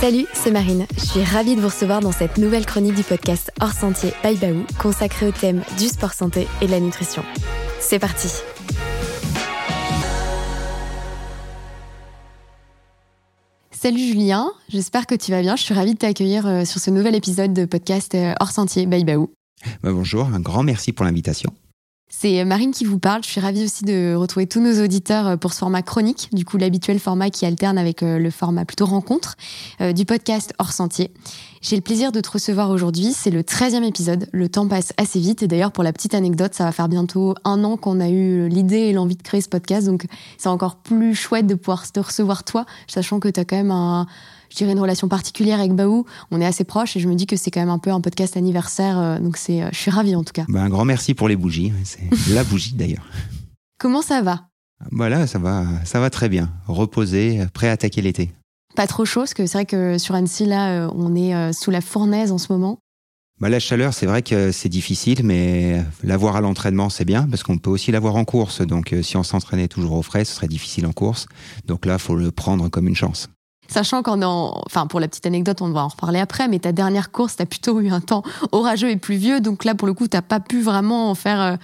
Salut, c'est Marine. Je suis ravie de vous recevoir dans cette nouvelle chronique du podcast Hors Sentier by Baou, consacrée au thème du sport santé et de la nutrition. C'est parti. Salut Julien, j'espère que tu vas bien. Je suis ravie de t'accueillir euh, sur ce nouvel épisode de podcast euh, Hors Sentier by Baou. Bah, bonjour, un grand merci pour l'invitation. C'est Marine qui vous parle. Je suis ravie aussi de retrouver tous nos auditeurs euh, pour ce format chronique, du coup l'habituel format qui alterne avec euh, le format plutôt rencontre euh, du podcast Hors Sentier. J'ai le plaisir de te recevoir aujourd'hui. C'est le 13e épisode. Le temps passe assez vite. Et d'ailleurs, pour la petite anecdote, ça va faire bientôt un an qu'on a eu l'idée et l'envie de créer ce podcast. Donc, c'est encore plus chouette de pouvoir te recevoir toi, sachant que tu as quand même un, je dirais une relation particulière avec Baou. On est assez proches et je me dis que c'est quand même un peu un podcast anniversaire. euh, Donc c'est, euh, je suis ravie en tout cas. Bah, un grand merci pour les bougies. C'est la bougie d'ailleurs. Comment ça va? Voilà, ça va, ça va très bien. Reposé, prêt à attaquer l'été. Pas trop chaud parce que c'est vrai que sur Annecy là, euh, on est sous la fournaise en ce moment. Bah, la chaleur, c'est vrai que c'est difficile, mais l'avoir à l'entraînement, c'est bien parce qu'on peut aussi l'avoir en course. Donc, si on s'entraînait toujours au frais, ce serait difficile en course. Donc là, faut le prendre comme une chance. Sachant qu'en, en- enfin pour la petite anecdote, on va en reparler après, mais ta dernière course, t'as plutôt eu un temps orageux et pluvieux, donc là pour le coup, t'as pas pu vraiment en faire euh,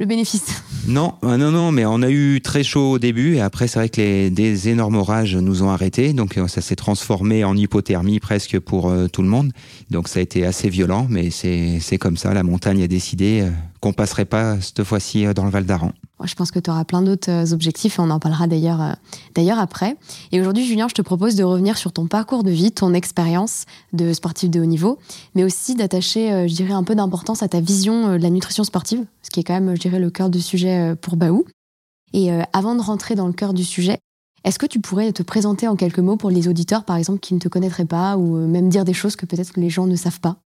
le bénéfice. Non, euh, non, non, mais on a eu très chaud au début et après, c'est vrai que les, des énormes orages nous ont arrêtés. Donc, euh, ça s'est transformé en hypothermie presque pour tout le monde. Donc, ça a été assez violent, mais c'est c'est comme ça. La montagne a décidé qu'on passerait pas cette fois-ci euh, dans le Val d'Aran. Je pense que tu auras plein d'autres euh, objectifs et on en parlera d'ailleurs euh, d'ailleurs après. Et aujourd'hui, Julien, je te propose de revenir sur ton parcours de vie, ton expérience de sportif de haut niveau, mais aussi d'attacher, je dirais, un peu d'importance à ta vision de la nutrition sportive, ce qui est quand même, je dirais, le cœur du sujet pour Baou. Et avant de rentrer dans le cœur du sujet, est-ce que tu pourrais te présenter en quelques mots pour les auditeurs, par exemple, qui ne te connaîtraient pas, ou même dire des choses que peut-être les gens ne savent pas?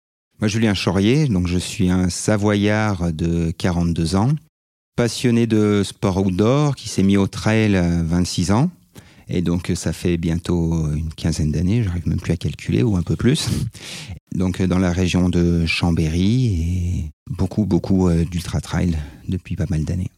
Moi, Julien Chaurier, donc je suis un Savoyard de 42 ans, passionné de sport outdoor, qui s'est mis au trail à 26 ans. Et donc, ça fait bientôt une quinzaine d'années, j'arrive même plus à calculer, ou un peu plus. Donc, dans la région de Chambéry, et beaucoup, beaucoup euh, d'ultra-trail depuis pas mal d'années.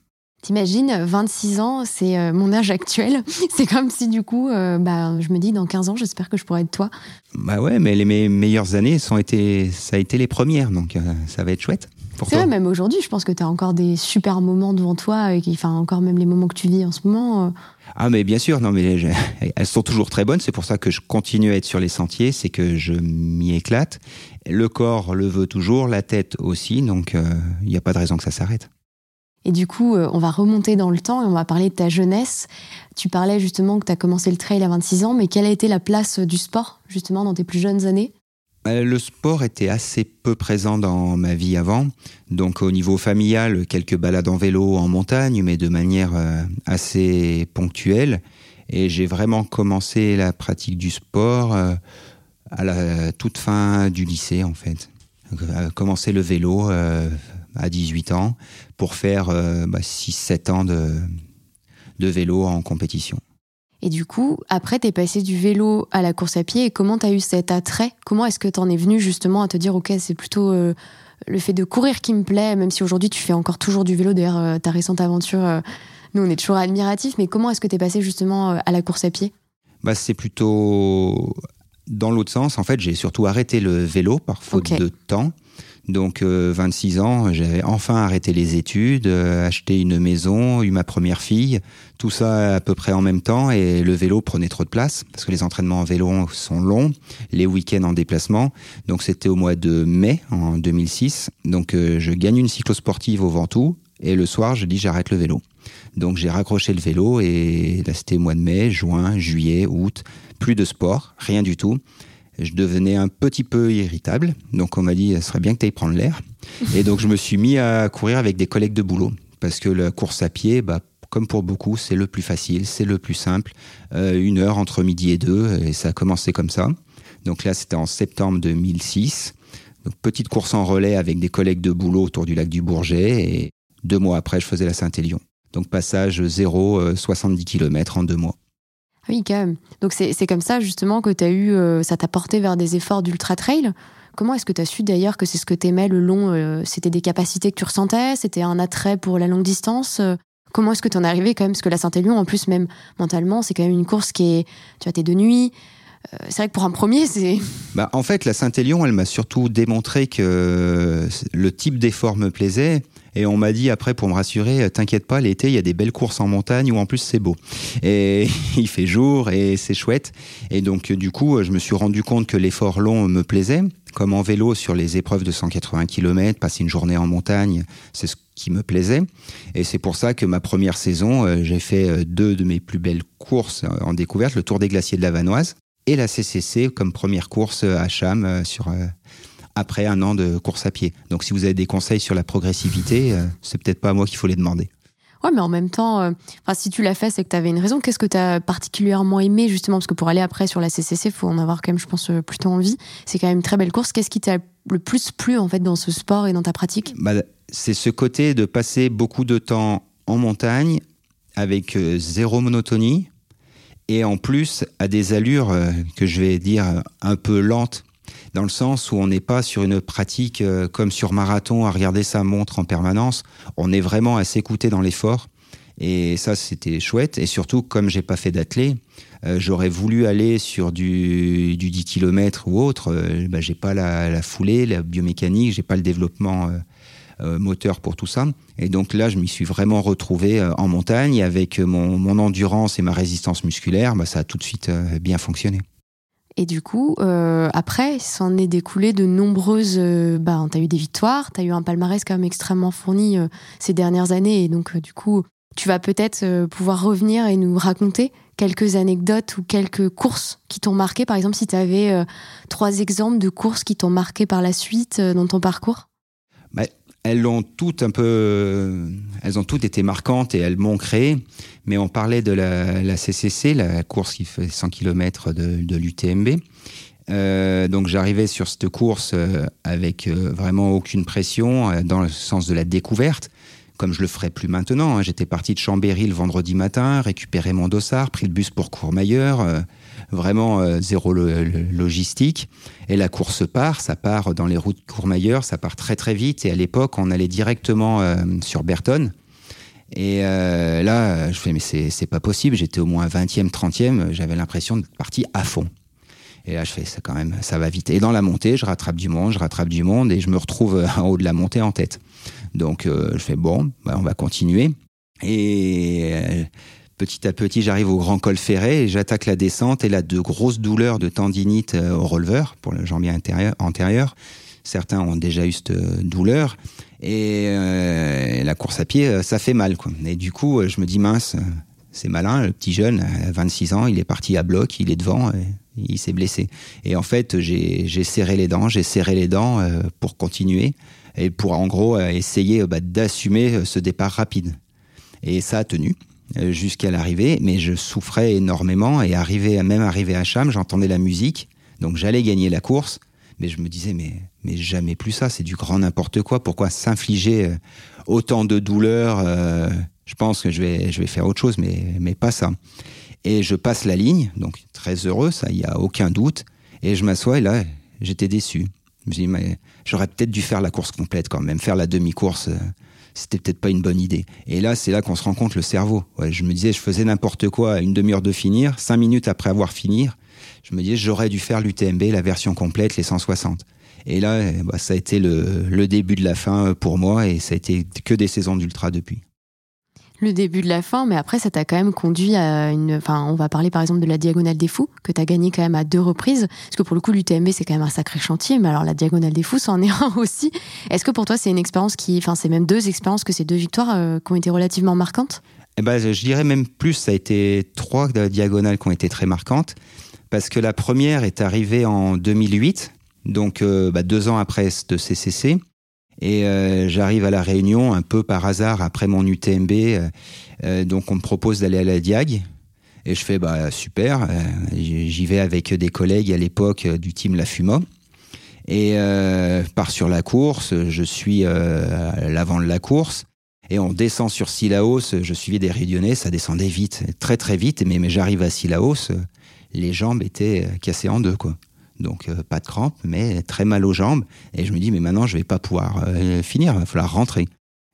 T'imagines, 26 ans, c'est euh, mon âge actuel. C'est comme si du coup, euh, bah, je me dis, dans 15 ans, j'espère que je pourrai être toi. Bah ouais, mais les me- meilleures années, sont été, ça a été les premières, donc euh, ça va être chouette. C'est vrai, même aujourd'hui, je pense que tu as encore des super moments devant toi, et enfin, encore même les moments que tu vis en ce moment. euh, Ah mais bien sûr, non mais je- elles sont toujours très bonnes. C'est pour ça que je continue à être sur les sentiers, c'est que je m'y éclate. Le corps le veut toujours, la tête aussi, donc il n'y a pas de raison que ça s'arrête. Et du coup, euh, on va remonter dans le temps et on va parler de ta jeunesse. Tu parlais justement que tu as commencé le trail à 26 ans, mais quelle a été la place du sport, justement, dans tes plus jeunes années? Euh, Le sport était assez peu présent dans ma vie avant, donc au niveau familial, quelques balades en vélo en montagne, mais de manière euh, assez ponctuelle. Et j'ai vraiment commencé la pratique du sport euh, à la toute fin du lycée, en fait. Euh, Commencer le vélo euh, à 18 ans pour faire euh, bah, 6-7 ans de, de vélo en compétition. Et du coup, après, tu es passé du vélo à la course à pied. Et comment tu as eu cet attrait? Comment est-ce que tu en es venu justement à te dire, OK, c'est plutôt euh, le fait de courir qui me plaît, même si aujourd'hui tu fais encore toujours du vélo? D'ailleurs, euh, ta récente aventure, euh, nous, on est toujours admiratifs. Mais comment est-ce que tu es passé justement à la course à pied? Bah, C'est plutôt dans l'autre sens. En fait, j'ai surtout arrêté le vélo par faute de temps. Donc, euh, 26 ans, j'avais enfin arrêté les études, euh, acheté une maison, eu ma première fille, tout ça à peu près en même temps, et le vélo prenait trop de place, parce que les entraînements en vélo sont longs, les week-ends en déplacement. Donc, c'était au mois de mai, en 2006. Donc, euh, je gagne une cyclosportive au Ventoux, et le soir, je dis j'arrête le vélo. Donc, j'ai raccroché le vélo, et là, c'était mois de mai, juin, juillet, août, plus de sport, rien du tout je devenais un petit peu irritable. Donc on m'a dit, ce serait bien que tu ailles prendre l'air. Et donc je me suis mis à courir avec des collègues de boulot. Parce que la course à pied, bah, comme pour beaucoup, c'est le plus facile, c'est le plus simple. Euh, une heure entre midi et deux, et ça a commencé comme ça. Donc là, c'était en septembre 2006. Donc petite course en relais avec des collègues de boulot autour du lac du Bourget. Et deux mois après, je faisais la Saint-Élion. Donc passage 0, euh, 70 km en deux mois. Oui, quand même. Donc c'est c'est comme ça justement que tu as eu, euh, ça t'a porté vers des efforts d'ultra trail. Comment est-ce que tu as su d'ailleurs que c'est ce que t'aimais le long euh, C'était des capacités que tu ressentais C'était un attrait pour la longue distance Euh, Comment est-ce que tu en es arrivé quand même Parce que la Saint-Élion, en plus, même mentalement, c'est quand même une course qui est. Tu vois, t'es de nuit, c'est vrai que pour un premier, c'est. Bah, en fait, la Saint-Élion, elle m'a surtout démontré que le type d'effort me plaisait. Et on m'a dit après pour me rassurer, t'inquiète pas, l'été il y a des belles courses en montagne où en plus c'est beau. Et il fait jour et c'est chouette. Et donc du coup, je me suis rendu compte que l'effort long me plaisait. Comme en vélo sur les épreuves de 180 km, passer une journée en montagne, c'est ce qui me plaisait. Et c'est pour ça que ma première saison, euh, j'ai fait euh, deux de mes plus belles courses en découverte, le Tour des glaciers de la Vanoise et la CCC comme première course à Cham sur après un an de course à pied. Donc si vous avez des conseils sur la progressivité, euh, c'est peut-être pas à moi qu'il faut les demander. Ouais, mais en même temps, euh, si tu l'as fait, c'est que tu avais une raison. Qu'est-ce que tu as particulièrement aimé, justement? Parce que pour aller après sur la CCC, il faut en avoir quand même, je pense, euh, plutôt envie. C'est quand même une très belle course. Qu'est-ce qui t'a le plus plu, en fait, dans ce sport et dans ta pratique? Bah, C'est ce côté de passer beaucoup de temps en montagne avec zéro monotonie et en plus à des allures que je vais dire un peu lentes dans le sens où on n'est pas sur une pratique euh, comme sur marathon à regarder sa montre en permanence. On est vraiment à s'écouter dans l'effort. Et ça, c'était chouette. Et surtout, comme j'ai pas fait d'athlé, euh, j'aurais voulu aller sur du, du 10 km ou autre. Euh, bah, j'ai pas la, foulée, la biomécanique, j'ai pas le développement moteur pour tout ça. Et donc là, je m'y suis vraiment retrouvé en montagne avec mon, mon, endurance et ma résistance musculaire. Bah, ça a tout de suite bien fonctionné. Et du coup, euh, après, s'en est découlé de nombreuses. Euh, bah, tu as eu des victoires, tu as eu un palmarès quand même extrêmement fourni euh, ces dernières années. Et donc, du coup, tu vas peut-être pouvoir revenir et nous raconter quelques anecdotes ou quelques courses qui t'ont marqué. Par exemple, si tu avais trois exemples de courses qui t'ont marqué par la suite dans ton parcours bah, elles ont toutes un peu, elles ont toutes été marquantes et elles m'ont créé. Mais on parlait de la, CCC, la course qui fait 100 km de, l'UTMB. Euh, donc j'arrivais sur cette course euh, avec euh, vraiment aucune pression dans le sens de la découverte, comme je le ferai plus maintenant. Hein. J'étais parti de Chambéry le vendredi matin, récupéré mon dossard, pris le bus pour Courmayeur vraiment zéro logistique. Et la course part, ça part dans les routes Courmayeur, ça part très très vite. Et à l'époque, on allait directement sur Berton. Et euh, là, je fais, mais c'est pas possible, j'étais au moins 20e, 30e, j'avais l'impression d'être parti à fond. Et là, je fais, ça quand même, ça va vite. Et dans la montée, je rattrape du monde, je rattrape du monde, et je me retrouve en haut de la montée en tête. Donc, je fais, bon, bah, on va continuer. Et Petit à petit, j'arrive au grand col ferré et j'attaque la descente et là, de grosses douleurs de tendinite euh, au releveur pour le jambier antérieur. Certains ont déjà eu cette euh, douleur et euh, la course à pied, ça fait mal. Quoi. Et du coup, je me dis mince, c'est malin, le petit jeune, à 26 ans, il est parti à bloc, il est devant, il s'est blessé. Et en fait, j'ai serré les dents, j'ai serré les dents pour continuer et pour en gros essayer bah, d'assumer ce départ rapide. Et ça a tenu. Euh, jusqu'à l'arrivée, mais je souffrais énormément et arrivé, même arrivé à Cham, j'entendais la musique, donc j'allais gagner la course, mais je me disais mais mais jamais plus ça, c'est du grand n'importe quoi. Pourquoi s'infliger euh, autant de douleurs euh, Je pense que je vais faire autre chose, mais pas ça. Et je passe la ligne, donc très heureux, ça, il y a aucun doute. Et je m'assois et là, j'étais déçu. Je me mais j'aurais peut-être dû faire la course complète quand même, faire la demi-course c'était peut-être pas une bonne idée. Et là, c'est là qu'on se rend compte le cerveau. je me disais, je faisais n'importe quoi à une demi-heure de finir, cinq minutes après avoir fini, je me disais, j'aurais dû faire l'UTMB, la version complète, les 160. Et là, bah, ça a été le, le début de la fin pour moi et ça a été que des saisons d'ultra depuis le début de la fin, mais après, ça t'a quand même conduit à une. Enfin, on va parler par exemple de la Diagonale des Fous, que t'as gagné quand même à deux reprises. Parce que pour le coup, l'UTMB, c'est quand même un sacré chantier, mais alors la Diagonale des Fous, c'en est un aussi. Est-ce que pour toi, c'est une expérience qui. Enfin, c'est même deux expériences que ces deux victoires euh, qui ont été relativement marquantes? Eh ben, je dirais même plus, ça a été trois diagonales qui ont été très marquantes. Parce que la première est arrivée en 2008, donc euh, bah, deux ans après ce CCC. Et euh, j'arrive à la Réunion un peu par hasard après mon UTMB. Euh, euh, donc on me propose d'aller à la Diag. Et je fais bah super. J'y vais avec des collègues à l'époque du team La Fuma. Et pars sur la course. Je suis à l'avant de la course. Et on descend sur Silaos. Je suivais des Réunionnais. Ça descendait vite, très très vite. Mais, mais j'arrive à Silaos. Les jambes étaient cassées en deux quoi donc euh, pas de crampes, mais très mal aux jambes. Et je me dis, mais maintenant, je vais pas pouvoir euh, finir, il va falloir rentrer.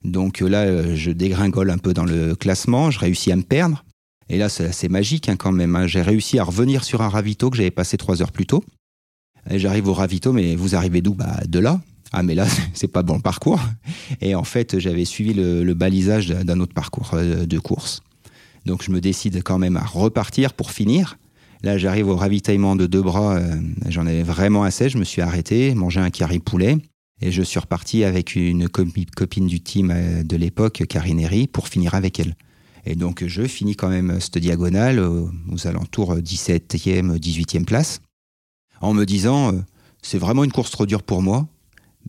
Donc euh, là, je dégringole un peu dans le classement, je réussis à me perdre. Et là, c'est magique hein, quand même. Hein. J'ai réussi à revenir sur un ravito que j'avais passé trois heures plus tôt. J'arrive au ravito, mais vous arrivez d'où? Bah, De là. Ah, mais là, c'est pas bon le parcours. Et en fait, j'avais suivi le, balisage d'un autre parcours euh, de course. Donc, je me décide quand même à repartir pour finir. Là, j'arrive au ravitaillement de deux bras. Euh, j'en avais vraiment assez. Je me suis arrêté, mangé un carré poulet. Et je suis reparti avec une copine du team euh, de l'époque, Karine Herry, pour finir avec elle. Et donc, je finis quand même cette diagonale aux alentours 17e, 18e place, en me disant, c'est vraiment une course trop dure pour moi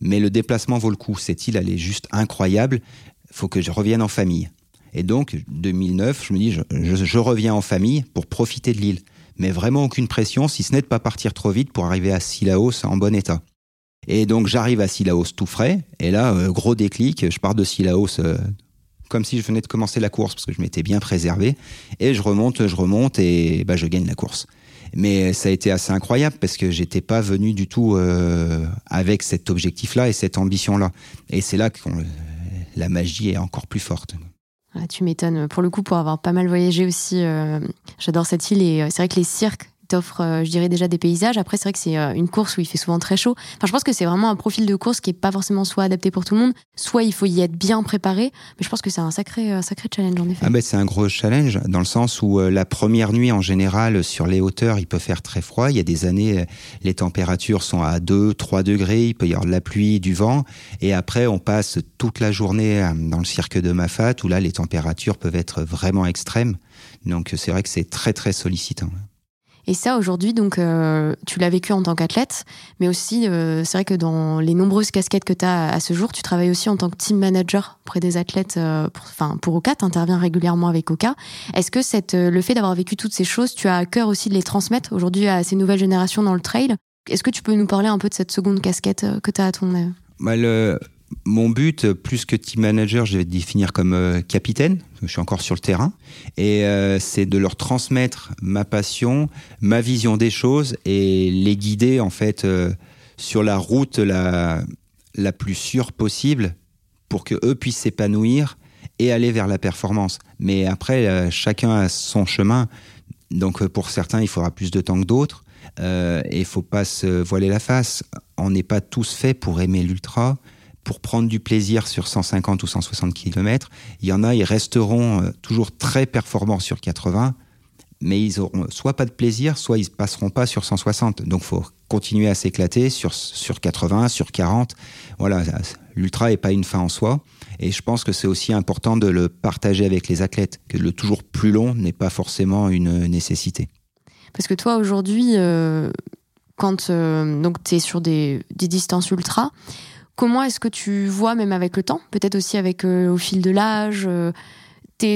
mais le déplacement vaut le coup. Cette île, elle est juste incroyable. Faut que je revienne en famille. Et donc, 2009, je me dis, je, reviens en famille pour profiter de l'île. Mais vraiment aucune pression, si ce n'est de pas partir trop vite pour arriver à Silaos en bon état. Et donc, j'arrive à Silaos tout frais. Et là, euh, gros déclic, je pars de Silaos euh, comme si je venais de commencer la course parce que je m'étais bien préservé. Et je remonte, je remonte et bah, je gagne la course. Mais ça a été assez incroyable parce que j'étais pas venu du tout euh, avec cet objectif-là et cette ambition-là. Et c'est là que la magie est encore plus forte. Ah, tu m'étonnes. Pour le coup, pour avoir pas mal voyagé aussi, euh, j'adore cette île et euh, c'est vrai que les cirques t'offre, euh, je dirais déjà des paysages. Après, c'est vrai que c'est euh, une course où il fait souvent très chaud. Enfin, je pense que c'est vraiment un profil de course qui est pas forcément soit adapté pour tout le monde, soit il faut y être bien préparé. Mais je pense que c'est un sacré, euh, sacré challenge en effet. Ah ben, c'est un gros challenge dans le sens où la première nuit en général sur les hauteurs, il peut faire très froid. Il y a des années, les températures sont à 2, 3 degrés. Il peut y avoir de la pluie, du vent. Et après, on passe toute la journée dans le cirque de Mafat où là, les températures peuvent être vraiment extrêmes. Donc, c'est vrai que c'est très, très sollicitant. Et ça, aujourd'hui, donc, euh, tu l'as vécu en tant qu'athlète, mais aussi, euh, c'est vrai que dans les nombreuses casquettes que tu as à ce jour, tu travailles aussi en tant que team manager auprès des athlètes, euh, pour, enfin, pour Oka, tu interviens régulièrement avec Oka. Est-ce que le fait d'avoir vécu toutes ces choses, tu as à cœur aussi de les transmettre aujourd'hui à ces nouvelles générations dans le trail? Est-ce que tu peux nous parler un peu de cette seconde casquette que tu as à ton bah mon but, plus que team manager, je vais te définir comme euh, capitaine. Je suis encore sur le terrain. Et euh, c'est de leur transmettre ma passion, ma vision des choses et les guider en fait euh, sur la route la, la plus sûre possible pour que eux puissent s'épanouir et aller vers la performance. Mais après, chacun a son chemin. Donc pour certains, il faudra plus de temps que d'autres. et il faut pas se voiler la face. On n'est pas tous faits pour aimer l'ultra pour prendre du plaisir sur 150 ou 160 km. Il y en a, ils resteront euh, toujours très performants sur 80, mais ils auront soit pas de plaisir, soit ils passeront pas sur 160. Donc, faut continuer à s'éclater sur, sur 80, sur 40. Voilà, l'ultra n'est pas une fin en soi. Et je pense que c'est aussi important de le partager avec les athlètes, que le toujours plus long n'est pas forcément une nécessité. Parce que toi, aujourd'hui, euh, quand euh, tu es sur des distances ultra, Comment est-ce que tu vois, même avec le temps, peut-être aussi avec euh, au fil de l'âge, euh,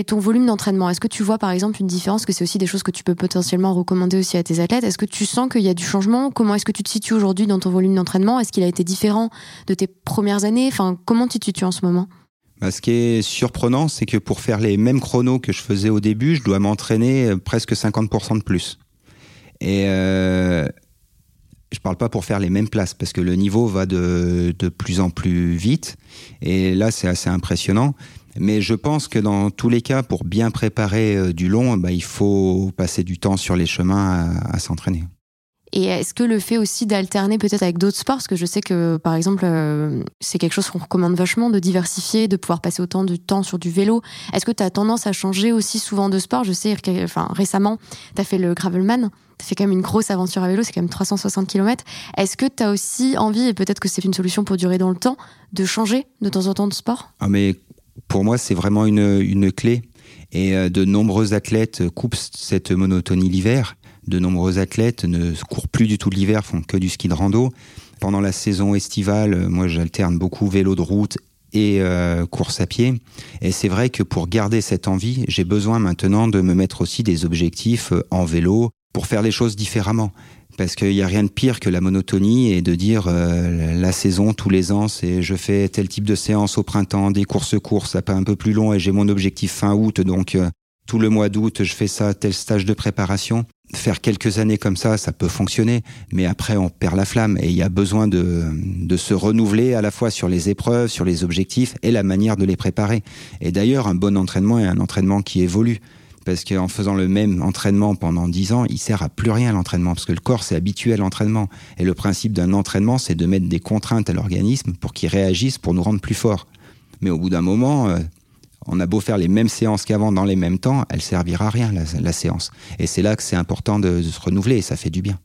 ton volume d'entraînement? Est-ce que tu vois par exemple une différence? Que c'est aussi des choses que tu peux potentiellement recommander aussi à tes athlètes. Est-ce que tu sens qu'il y a du changement? Comment est-ce que tu te situes aujourd'hui dans ton volume d'entraînement? Est-ce qu'il a été différent de tes premières années? Enfin, comment tu te situes en ce moment? Bah, ce qui est surprenant, c'est que pour faire les mêmes chronos que je faisais au début, je dois m'entraîner euh, presque 50% de plus. Et je parle pas pour faire les mêmes places parce que le niveau va de, de plus en plus vite et là c'est assez impressionnant. Mais je pense que dans tous les cas, pour bien préparer euh, du long, bah, il faut passer du temps sur les chemins à, s'entraîner. Et est-ce que le fait aussi d'alterner peut-être avec d'autres sports, parce que je sais que par exemple euh, c'est quelque chose qu'on recommande vachement de diversifier, de pouvoir passer autant de temps sur du vélo. Est-ce que tu as tendance à changer aussi souvent de sport? Je sais enfin, récemment, tu as fait le gravelman tu fais quand même une grosse aventure à vélo, c'est quand même 360 km. Est-ce que tu as aussi envie, et peut-être que c'est une solution pour durer dans le temps, de changer de temps en temps de sport? Ah mais Pour moi, c'est vraiment une, une clé. Et euh, de nombreux athlètes coupent cette monotonie l'hiver. De nombreux athlètes ne courent plus du tout l'hiver, font que du ski de rando. Pendant la saison estivale, moi j'alterne beaucoup vélo de route et euh, course à pied. Et c'est vrai que pour garder cette envie, j'ai besoin maintenant de me mettre aussi des objectifs euh, en vélo, pour faire les choses différemment. Parce qu'il n'y a rien de pire que la monotonie et de dire euh, la saison tous les ans, c'est je fais tel type de séance au printemps, des courses-courses, ça peut un peu plus long et j'ai mon objectif fin août, donc euh, tout le mois d'août je fais ça, tel stage de préparation. Faire quelques années comme ça, ça peut fonctionner, mais après on perd la flamme et il y a besoin de, de se renouveler à la fois sur les épreuves, sur les objectifs et la manière de les préparer. Et d'ailleurs, un bon entraînement est un entraînement qui évolue parce qu'en faisant le même entraînement pendant 10 ans, il sert à plus rien l'entraînement, parce que le corps s'est habitué à l'entraînement. Et le principe d'un entraînement, c'est de mettre des contraintes à l'organisme pour qu'il réagisse, pour nous rendre plus forts. Mais au bout d'un moment, euh, on a beau faire les mêmes séances qu'avant dans les mêmes temps, elle servira à rien, la, séance. Et c'est là que c'est important de, se renouveler, et ça fait du bien.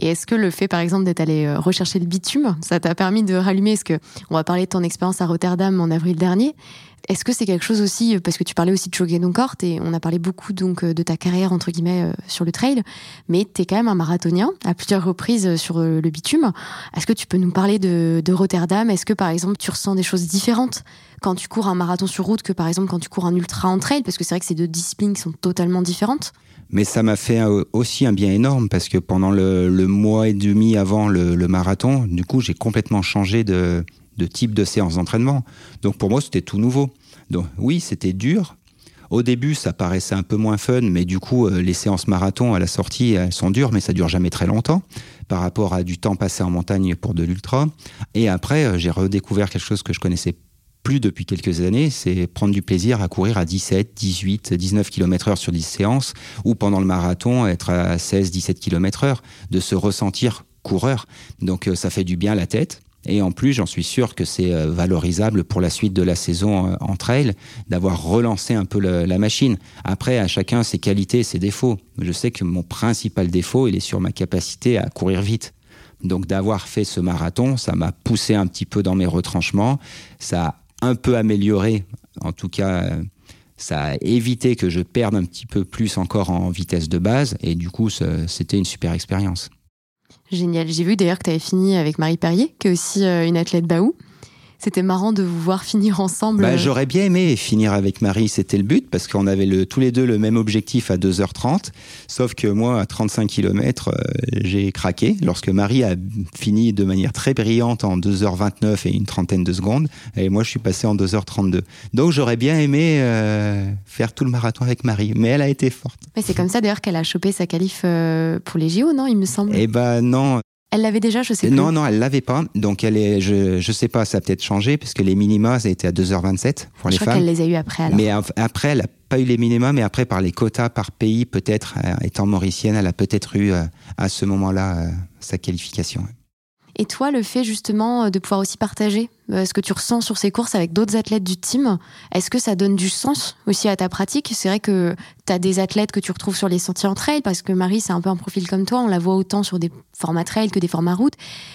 Et est-ce que le fait, par exemple, d'être allé euh, rechercher le bitume, ça t'a permis de rallumer? Est-ce que on va parler de ton expérience à Rotterdam en avril dernier est-ce que c'est quelque chose aussi, euh, parce que tu parlais aussi de corps, et on a parlé beaucoup donc euh, de ta carrière entre guillemets sur le trail, mais tu es quand même un marathonien à plusieurs reprises sur le bitume. Est-ce que tu peux nous parler de, Rotterdam? Est-ce que par exemple tu ressens des choses différentes quand tu cours un marathon sur route que par exemple quand tu cours un ultra en trail? Parce que c'est vrai que c'est deux disciplines sont totalement différentes. Mais ça m'a fait aussi un bien énorme parce que pendant le, mois et demi avant le, marathon, du coup, j'ai complètement changé de, de type de séance d'entraînement. Donc pour moi, c'était tout nouveau. Donc oui, c'était dur. Au début, ça paraissait un peu moins fun, mais du coup, euh, les séances marathon à la sortie, elles sont dures, mais ça dure jamais très longtemps par rapport à du temps passé en montagne pour de l'ultra. Et après, euh, j'ai redécouvert quelque chose que je connaissais plus depuis quelques années, c'est prendre du plaisir à courir à 17, 18, 19 km heure sur 10 séances, ou pendant le marathon, être à 16, 17 km heure, de se ressentir coureur. Donc euh, ça fait du bien à la tête. Et en plus, j'en suis sûr que c'est euh, valorisable pour la suite de la saison euh, en trail, d'avoir relancé un peu la machine. Après, à chacun ses qualités ses défauts. Je sais que mon principal défaut, il est sur ma capacité à courir vite. Donc d'avoir fait ce marathon, ça m'a poussé un petit peu dans mes retranchements, ça un peu amélioré, en tout cas, ça a évité que je perde un petit peu plus encore en vitesse de base, et du coup, c'était une super expérience. Génial. J'ai vu d'ailleurs que tu avais fini avec Marie Perrier, qui est aussi euh, une athlète Baou. C'était marrant de vous voir finir ensemble. Bah, j'aurais bien aimé finir avec Marie, c'était le but, parce qu'on avait le, tous les deux le même objectif à 2h30. Sauf que moi, à 35 km, euh, j'ai craqué. Lorsque Marie a fini de manière très brillante en 2h29 et une trentaine de secondes, et moi, je suis passé en 2h32. Donc, j'aurais bien aimé euh, faire tout le marathon avec Marie, mais elle a été forte. Mais c'est comme ça d'ailleurs qu'elle a chopé sa qualif euh, pour les JO, non Il me semble. Eh ben non, elle l'avait déjà, je sais pas. Non, non, elle l'avait pas. Donc elle est, je, je sais pas, ça a peut-être changé parce que les minima, ça a été à 2h27 pour les je crois qu'elle les a eu après. Alors. Mais après, elle a pas eu les minima, mais après par les quotas par pays, peut-être, euh, étant mauricienne, elle a peut-être eu euh, à ce moment-là euh, sa qualification. Et toi, le fait justement de pouvoir aussi partager ce que tu ressens sur ces courses avec d'autres athlètes du team, est-ce que ça donne du sens aussi à ta pratique? C'est vrai que tu as des athlètes que tu retrouves sur les sentiers en trail, parce que Marie, c'est un peu un profil comme toi, on la voit autant sur des formats trail que des formats route.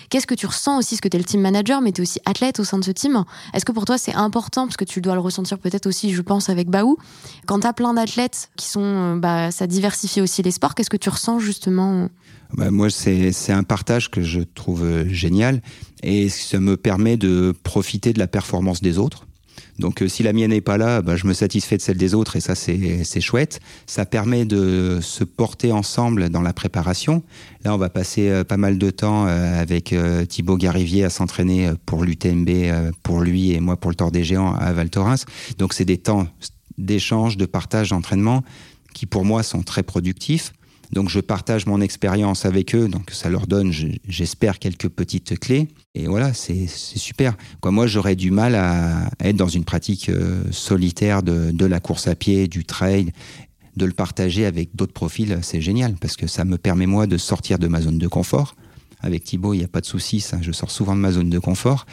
Qu'est-ce que tu ressens aussi? Parce que tu es le team manager, mais tu es aussi athlète au sein de ce team. Est-ce que pour toi, c'est important, parce que tu dois le ressentir peut-être aussi, je pense, avec Baou, quand tu as plein d'athlètes qui sont, euh, bah, ça diversifie aussi les sports, qu'est-ce que tu ressens justement bah, Moi, c'est un partage que je trouve euh, génial et ça me permet de profiter de la performance des autres. Donc euh, si la mienne n'est pas là, bah, je me satisfais de celle des autres et ça c'est chouette. Ça permet de se porter ensemble dans la préparation. Là on va passer euh, pas mal de temps avec Thibaut Garivier à s'entraîner pour l'UTMB, pour lui et moi pour le Tour des Géants à Val Thorens. Donc c'est des temps d'échange, de partage, d'entraînement qui pour moi sont très productifs. Donc je partage mon expérience avec eux, donc ça leur donne, j'espère, quelques petites clés. Et voilà, c'est super. Quoi, moi, j'aurais du mal à être dans une pratique euh, solitaire de, la course à pied, du trail, de le partager avec d'autres profils, c'est génial, parce que ça me permet, moi, de sortir de ma zone de confort. Avec Thibaut, il n'y a pas de souci, ça, je sors souvent de ma zone de confort.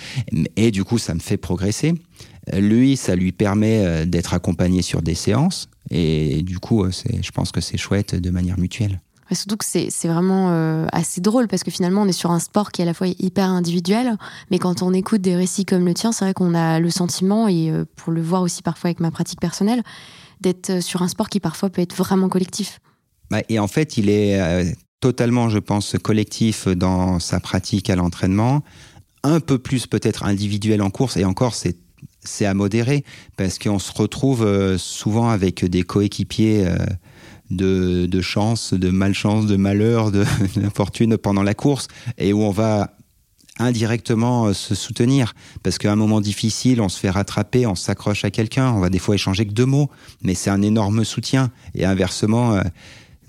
Et du coup, ça me fait progresser. Lui, ça lui permet euh, d'être accompagné sur des séances. Et du coup, euh, je pense que c'est chouette de manière mutuelle. surtout que c'est vraiment euh, assez drôle parce que finalement on est sur un sport qui est à la fois hyper individuel, mais quand on écoute des récits comme le tien, c'est vrai qu'on a le sentiment, et pour le voir aussi parfois avec ma pratique personnelle, d'être sur un sport qui parfois peut être vraiment collectif. Bah, et en fait, il est totalement, je pense, collectif dans sa pratique à l'entraînement, un peu plus peut-être individuel en course, et encore c'est c'est à modérer parce qu'on se retrouve euh, souvent avec des coéquipiers euh, de, de, chance, de malchance, de malheur, d'infortune pendant la course et où on va indirectement euh, se soutenir parce qu'à un moment difficile, on se fait rattraper, on s'accroche à quelqu'un, on va des fois échanger que deux mots, mais c'est un énorme soutien et inversement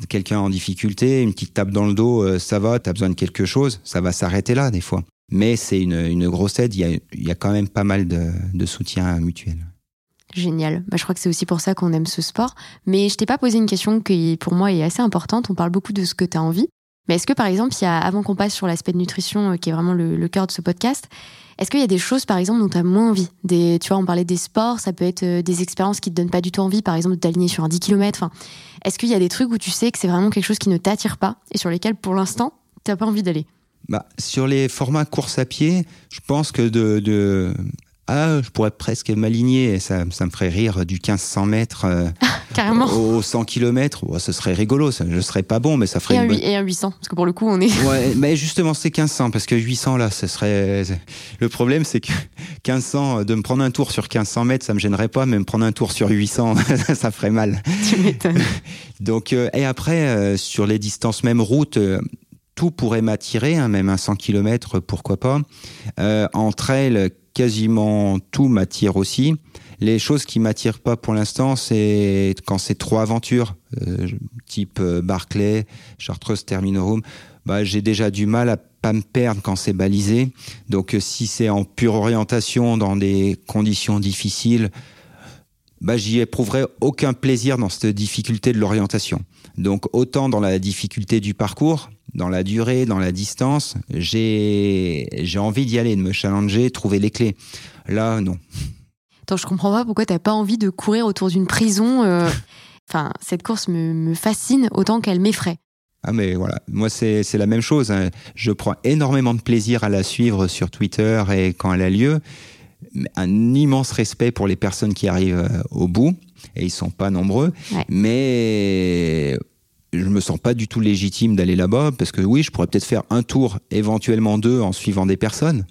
quelqu'un en difficulté, une petite tape dans le dos, ça va, tu as besoin de quelque chose, ça va s'arrêter là des fois. Mais c'est une, grosse aide, il y, a, quand même pas mal de, soutien mutuel. Génial. Bah, je crois que c'est aussi pour ça qu'on aime ce sport. Mais je t'ai pas posé une question qui, pour moi, est assez importante. On parle beaucoup de ce que tu as envie. Mais est-ce que, par exemple, y a, avant qu'on passe sur l'aspect de nutrition, euh, qui est vraiment le, cœur de ce podcast, est-ce qu'il y a des choses, par exemple, dont tu as moins envie? Des, Tu vois, on parlait des sports, ça peut être euh, des expériences qui te donnent pas du tout envie, par exemple, de t'aligner sur un 10 km. est-ce qu'il y a des trucs où tu sais que c'est vraiment quelque chose qui ne t'attire pas et sur lesquels, pour l'instant, tu n'as pas envie d'aller? Bah, sur les formats course à pied, je pense que de, de ah, je pourrais presque m'aligner, ça, ça me ferait rire du 1500 mètres euh, Carrément. au 100 km. ce serait rigolo, ça, je serais pas bon, mais ça ferait. Et un, 800, parce que pour le coup, on est. ouais, mais justement, c'est 1500, parce que 800 là, ce serait. Le problème, c'est que 1500, euh, de me prendre un tour sur 1500 mètres, ça me gênerait pas, mais me prendre un tour sur 800, ça ferait mal. Tu m'étonnes. Donc, euh, et après, sur les distances même route, tout pourrait m'attirer, hein, même un 100 km, pourquoi pas. Euh, entre elles, quasiment tout m'attire aussi. Les choses qui m'attirent pas pour l'instant, c'est quand c'est trop aventure, euh, type euh, Barclay, Chartreuse Terminorum. Bah, j'ai déjà du mal à pas me perdre quand c'est balisé. Donc, si c'est en pure orientation dans des conditions difficiles, bah, j'y éprouverai aucun plaisir dans cette difficulté de l'orientation. Donc autant dans la difficulté du parcours, dans la durée, dans la distance, j'ai j'ai envie d'y aller, de me challenger, trouver les clés. Là, non. Attends, je comprends pas pourquoi t'as pas envie de courir autour d'une prison. Euh. Enfin, cette course me, me fascine autant qu'elle m'effraie. Ah mais voilà, moi c'est la même chose. Hein. Je prends énormément de plaisir à la suivre sur Twitter et quand elle a lieu. Un immense respect pour les personnes qui arrivent euh, au bout et ils sont pas nombreux. Mais je me sens pas du tout légitime d'aller là-bas parce que oui, je pourrais peut-être faire un tour, éventuellement deux, en suivant des personnes.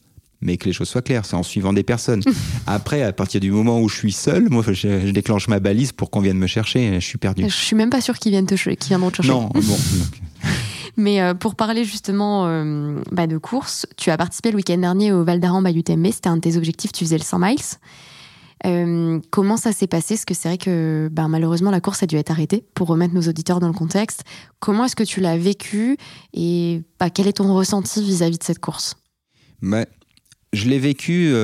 Mais que les choses soient claires, c'est en suivant des personnes. Après, à partir du moment où je suis seul, moi, je, déclenche ma balise pour qu'on vienne me chercher. Je suis perdu. Je suis même pas sûr qu'ils viennent te, viendront te chercher. Non, bon. Mais euh, pour parler justement euh, bah, de course, tu as participé le week-end dernier au Val d'Aran by UTMB. C'était un de tes objectifs. Tu faisais le 100 miles. Euh, comment ça s'est passé? Parce que c'est vrai que ben, malheureusement la course a dû être arrêtée? Pour remettre nos auditeurs dans le contexte. Comment est-ce que tu l'as vécu? Et bah, quel est ton ressenti vis-à-vis de cette course? Bah, Je l'ai vécu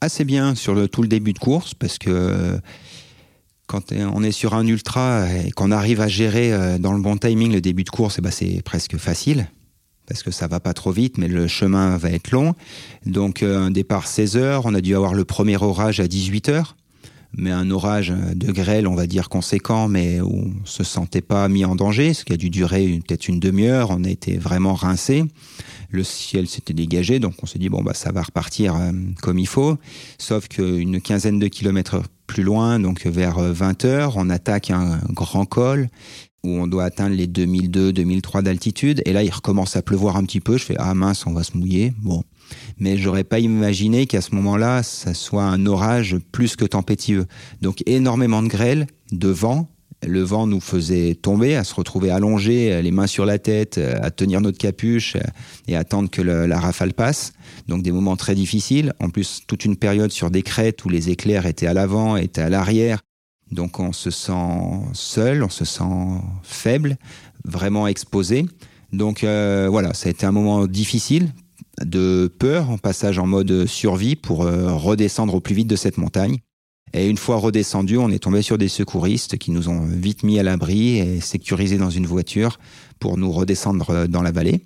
assez bien sur tout le début de course parce que quand on est sur un ultra et qu'on arrive à gérer euh, dans le bon timing le début de course, bah, c'est presque facile parce que ça va pas trop vite, mais le chemin va être long. Donc euh, un départ 16 heures, on a dû avoir le premier orage à 18 heures, mais un orage de grêle, on va dire conséquent, mais où on se sentait pas mis en danger, ce qui a dû durer peut-être une demi-heure. On a été vraiment rincé. Le ciel s'était dégagé, donc on s'est dit bon bah ça va repartir euh, comme il faut. Sauf qu'une quinzaine de kilomètres plus loin, donc vers 20 euh, heures, on attaque un grand col où on doit atteindre les 2002, 2003 d'altitude. Et là, il recommence à pleuvoir un petit peu. Je fais ah mince, on va se mouiller. Bon, mais j'aurais pas imaginé qu'à ce moment-là, ça soit un orage plus que tempétueux. Donc énormément de grêle, de vent. Le vent nous faisait tomber, à se retrouver allongés, les mains sur la tête, à tenir notre capuche et attendre que la rafale passe. Donc des moments très difficiles. En plus, toute une période sur des crêtes où les éclairs étaient à l'avant, étaient à l'arrière. Donc on se sent seul, on se sent faible, vraiment exposé. Donc euh, voilà, ça a été un moment difficile, de peur, en passage en mode survie pour euh, redescendre au plus vite de cette montagne. Et une fois redescendu, on est tombé sur des secouristes qui nous ont vite mis à l'abri et sécurisés dans une voiture pour nous redescendre euh, dans la vallée,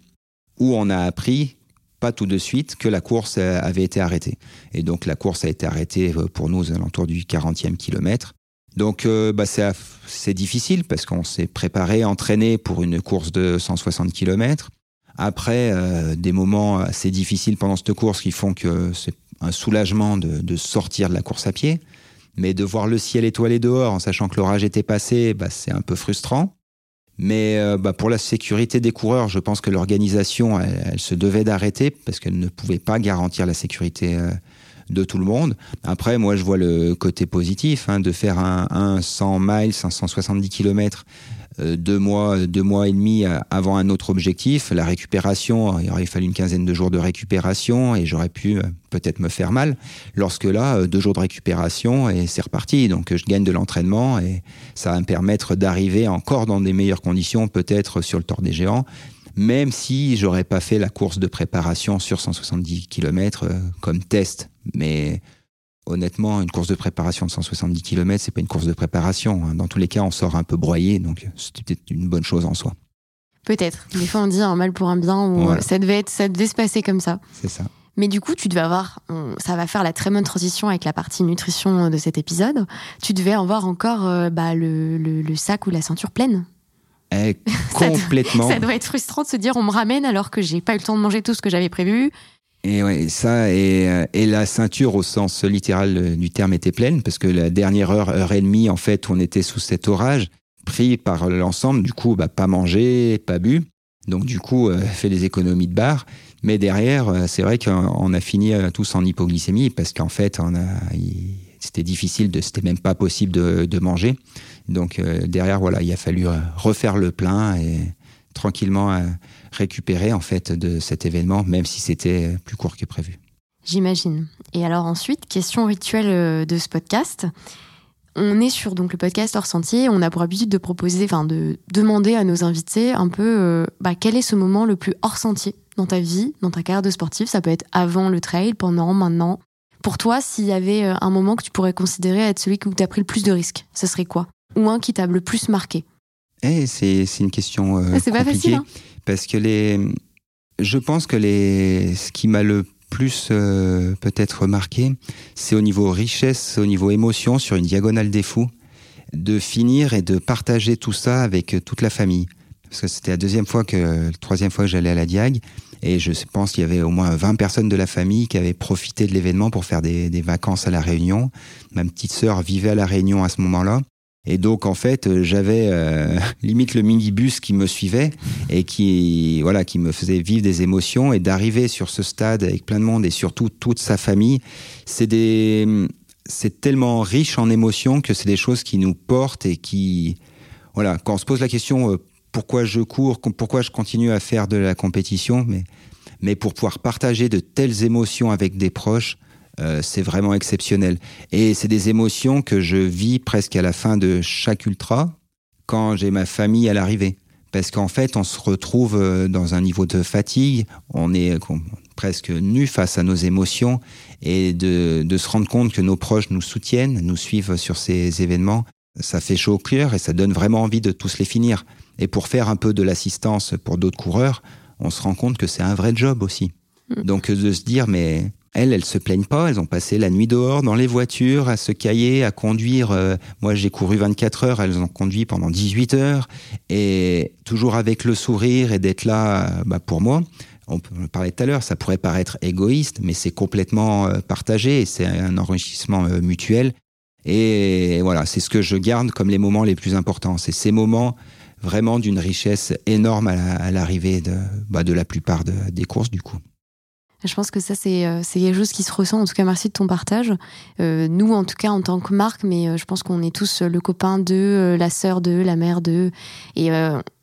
où on a appris pas tout de suite que la course avait été arrêtée. Et donc la course a été arrêtée pour nous aux alentours du 40e kilomètre. Donc euh, bah, c'est difficile parce qu'on s'est préparé, entraîné pour une course de 160 km. Après, euh, des moments assez difficiles pendant cette course qui font que c'est un soulagement de, sortir de la course à pied. Mais de voir le ciel étoilé dehors en sachant que l'orage était passé, bah, c'est un peu frustrant. Mais euh, bah, pour la sécurité des coureurs, je pense que l'organisation, elle, se devait d'arrêter parce qu'elle ne pouvait pas garantir la sécurité de tout le monde. Après, moi, je vois le côté positif hein, de faire un, un 100 miles, un 170 km euh, deux mois, deux mois et demi euh, avant un autre objectif. La récupération, il aurait fallu une quinzaine de jours de récupération et j'aurais pu euh, peut-être me faire mal. Lorsque là, deux jours de récupération et c'est reparti. Donc je gagne de l'entraînement et ça va me permettre d'arriver encore dans des meilleures conditions, peut-être sur le Tour des Géants même si j'aurais pas fait la course de préparation sur 170 km comme test. Mais honnêtement, une course de préparation de 170 km, c'est pas une course de préparation. Hein. Dans tous les cas, on sort un peu broyé, donc c'était peut-être une bonne chose en soi. Peut-être. Des fois, on dit un mal pour un bien, ou ça devait être, ça devait se passer comme ça. C'est ça. Mais du coup, tu devais avoir, ça va faire la très bonne transition avec la partie nutrition de cet épisode. Tu devais avoir encore euh, bah, le, le, sac ou la ceinture pleine. Eh, complètement. ça, doit, être frustrant de se dire on me ramène alors que j'ai pas eu le temps de manger tout ce que j'avais prévu. Et ça euh, et, la ceinture au sens littéral euh, du terme était pleine parce que la dernière heure, heure et demie en fait, on était sous cet orage pris par l'ensemble. Du coup, bah, pas mangé, pas bu. Donc du coup, fait des économies de bar. Mais derrière, euh, c'est vrai qu'on a fini euh, tous en hypoglycémie parce qu'en fait, on a, c'était difficile, de, c'était même pas possible de, manger. Donc euh, derrière, voilà, il a fallu refaire le plein et tranquillement récupérer en fait de cet événement, même si c'était plus court que prévu. J'imagine. Et alors ensuite, question rituelle de ce podcast. On est sur donc le podcast hors sentier. On a pour habitude de proposer, enfin de demander à nos invités un peu, bah, quel est ce moment le plus hors sentier dans ta vie, dans ta carrière de sportif? Ça peut être avant le trail, pendant, maintenant. Pour toi, s'il y avait euh, un moment que tu pourrais considérer être celui où tu as pris le plus de risques, ce serait quoi? Ou un qui t'a le plus marqué? Eh, c'est, une question euh, ah, c'est pas facile, hein. Parce que les, je pense que les, ce qui m'a le plus euh, peut-être marqué, c'est au niveau richesse, au niveau émotion sur une diagonale des fous, de finir et de partager tout ça avec toute la famille parce que c'était la deuxième fois que, la troisième fois que j'allais à la Diag, et je pense qu'il y avait au moins 20 personnes de la famille qui avaient profité de l'événement pour faire des, des, vacances à la Réunion. Ma petite sœur vivait à la Réunion à ce moment-là. Et donc en fait, j'avais euh, limite le minibus qui me suivait et qui voilà, qui me faisait vivre des émotions. Et d'arriver sur ce stade avec plein de monde et surtout toute sa famille, c'est des c'est tellement riche en émotions que c'est des choses qui nous portent et qui voilà, quand on se pose la question euh, pourquoi je cours, pourquoi je continue à faire de la compétition, mais, mais pour pouvoir partager de telles émotions avec des proches, euh, c'est vraiment exceptionnel. Et c'est des émotions que je vis presque à la fin de chaque ultra, quand j'ai ma famille à l'arrivée. Parce qu'en fait, on se retrouve euh, dans un niveau de fatigue, on est presque nu face à nos émotions, et de, de se rendre compte que nos proches nous soutiennent, nous suivent sur ces événements, ça fait chaud au cœur et ça donne vraiment envie de tous les finir. Et pour faire un peu de l'assistance pour d'autres coureurs, on se rend compte que c'est un vrai job aussi. Mm. Donc de se dire, mais elles, elles se plaignent pas, elles ont passé la nuit dehors dans les voitures, à se cailler, à conduire. Euh, moi, j'ai couru 24 heures, elles ont conduit pendant 18 heures, et toujours avec le sourire et d'être là bah, pour moi. On parlait tout à l'heure, ça pourrait paraître égoïste, mais c'est complètement euh, partagé, c'est un enrichissement euh, mutuel. Et voilà, c'est ce que je garde comme les moments les plus importants. C'est ces moments vraiment d'une richesse énorme à l'arrivée de, bah, de la plupart des courses du coup. Je pense que ça, c'est euh, quelque chose qui se ressent. En tout cas, merci de ton partage. Euh, nous, en tout cas, en tant que marque, mais euh, je pense qu'on est tous le copain de, la sœur de, la mère de. Et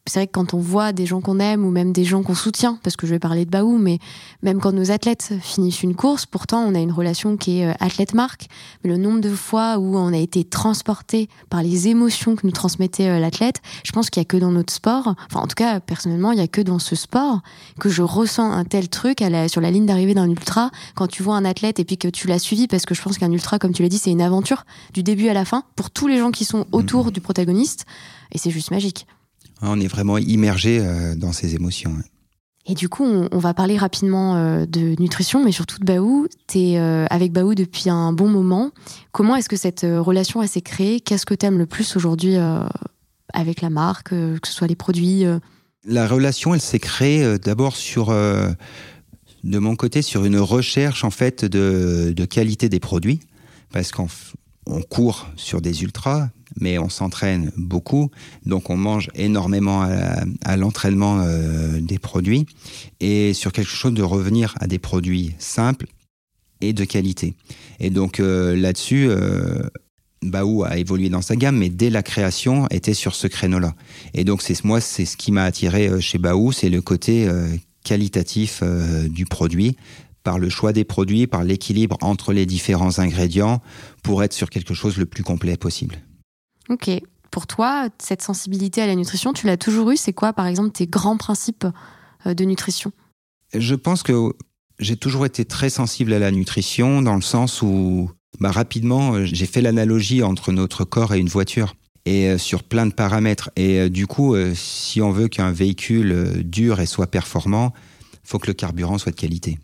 c'est vrai que quand on voit des gens qu'on aime ou même des gens qu'on soutient, parce que je vais parler de Baou, mais même quand nos athlètes finissent une course, pourtant on a une relation qui est euh, athlète-marque. Mais le nombre de fois où on a été transporté par les émotions que nous transmettait euh, l'athlète, je pense qu'il y a que dans notre sport, enfin en tout cas personnellement, il y a que dans ce sport que je ressens un tel truc à sur la ligne d'arrivée d'un ultra. Quand tu vois un athlète et puis que tu l'as suivi, parce que je pense qu'un ultra, comme tu l'as dit, c'est une aventure du début à la fin pour tous les gens qui sont autour du protagoniste, et c'est juste magique. On est vraiment immergé euh, dans ces émotions. Et du coup, on, va parler rapidement euh, de nutrition, mais surtout de Baou. Tu es euh, avec Baou depuis un bon moment. Comment est-ce que cette relation s'est créée? Qu'est-ce que tu aimes le plus aujourd'hui avec la marque, que ce soit les produits La relation, elle s'est créée d'abord sur, de mon côté, sur une recherche en fait de, de qualité des produits, parce qu'on court sur des ultras, mais on s'entraîne beaucoup, donc on mange énormément à, l'entraînement euh, des produits, et sur quelque chose de revenir à des produits simples et de qualité. Et donc euh, là-dessus, euh, a évolué dans sa gamme, mais dès la création, était sur ce créneau-là. Et donc c'est moi, c'est ce qui m'a attiré chez Baou, c'est le côté qualitatif du produit par le choix des produits, par l'équilibre entre les différents ingrédients, pour être sur quelque chose le plus complet possible. Ok. Pour toi, cette sensibilité à la nutrition, tu l'as toujours eu C'est quoi, par exemple, tes grands principes euh, de nutrition? Je pense que j'ai toujours été très sensible à la nutrition dans le sens où bah, rapidement, j'ai fait l'analogie entre notre corps et une voiture et sur plein de paramètres. Et du coup, si on veut qu'un véhicule dure et soit performant, faut que le carburant soit de qualité.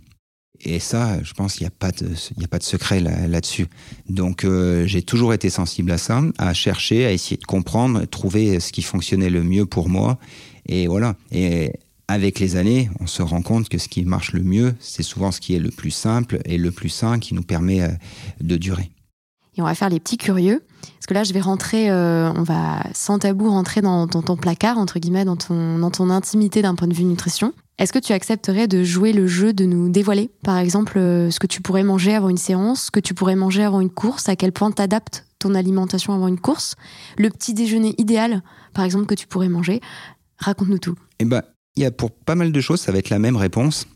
Et ça, je pense qu'il n'y a pas de, secret là-dessus. Donc, euh, j'ai toujours été sensible à ça, à chercher, à essayer de comprendre, trouver ce qui fonctionnait le mieux pour moi. Et voilà. Et avec les années, on se rend compte que ce qui marche le mieux, c'est souvent ce qui est le plus simple et le plus sain qui nous permet euh, de durer. Et on va faire les petits curieux. Parce que là, je vais rentrer, euh, on va sans tabou rentrer dans, ton placard, entre guillemets, dans ton, dans ton intimité d'un point de vue nutrition. Est-ce que tu accepterais de jouer le jeu de nous dévoiler, par exemple, euh, ce que tu pourrais manger avant une séance, ce que tu pourrais manger avant une course, à quel point tu adaptes ton alimentation avant une course, le petit déjeuner idéal, par exemple, que tu pourrais manger Raconte-nous tout. Eh ben, il y a pour pas mal de choses, ça va être la même réponse.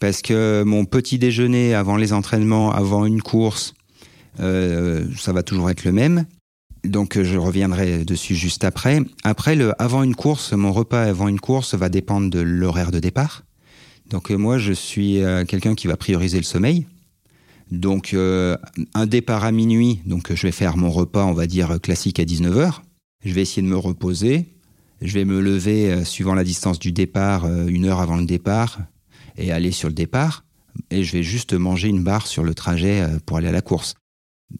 Parce que mon petit déjeuner avant les entraînements, avant une course, ça va toujours être le même. Donc je reviendrai dessus juste après. Après, le, avant une course, mon repas avant une course va dépendre de l'horaire de départ. Donc euh, moi, je suis euh, quelqu'un qui va prioriser le sommeil. Donc euh, un départ à minuit, donc je vais faire mon repas, on va dire classique à 19h. Je vais essayer de me reposer. Je vais me lever suivant la distance du départ, une heure avant le départ, et aller sur le départ. Et je vais juste manger une barre sur le trajet pour aller à la course.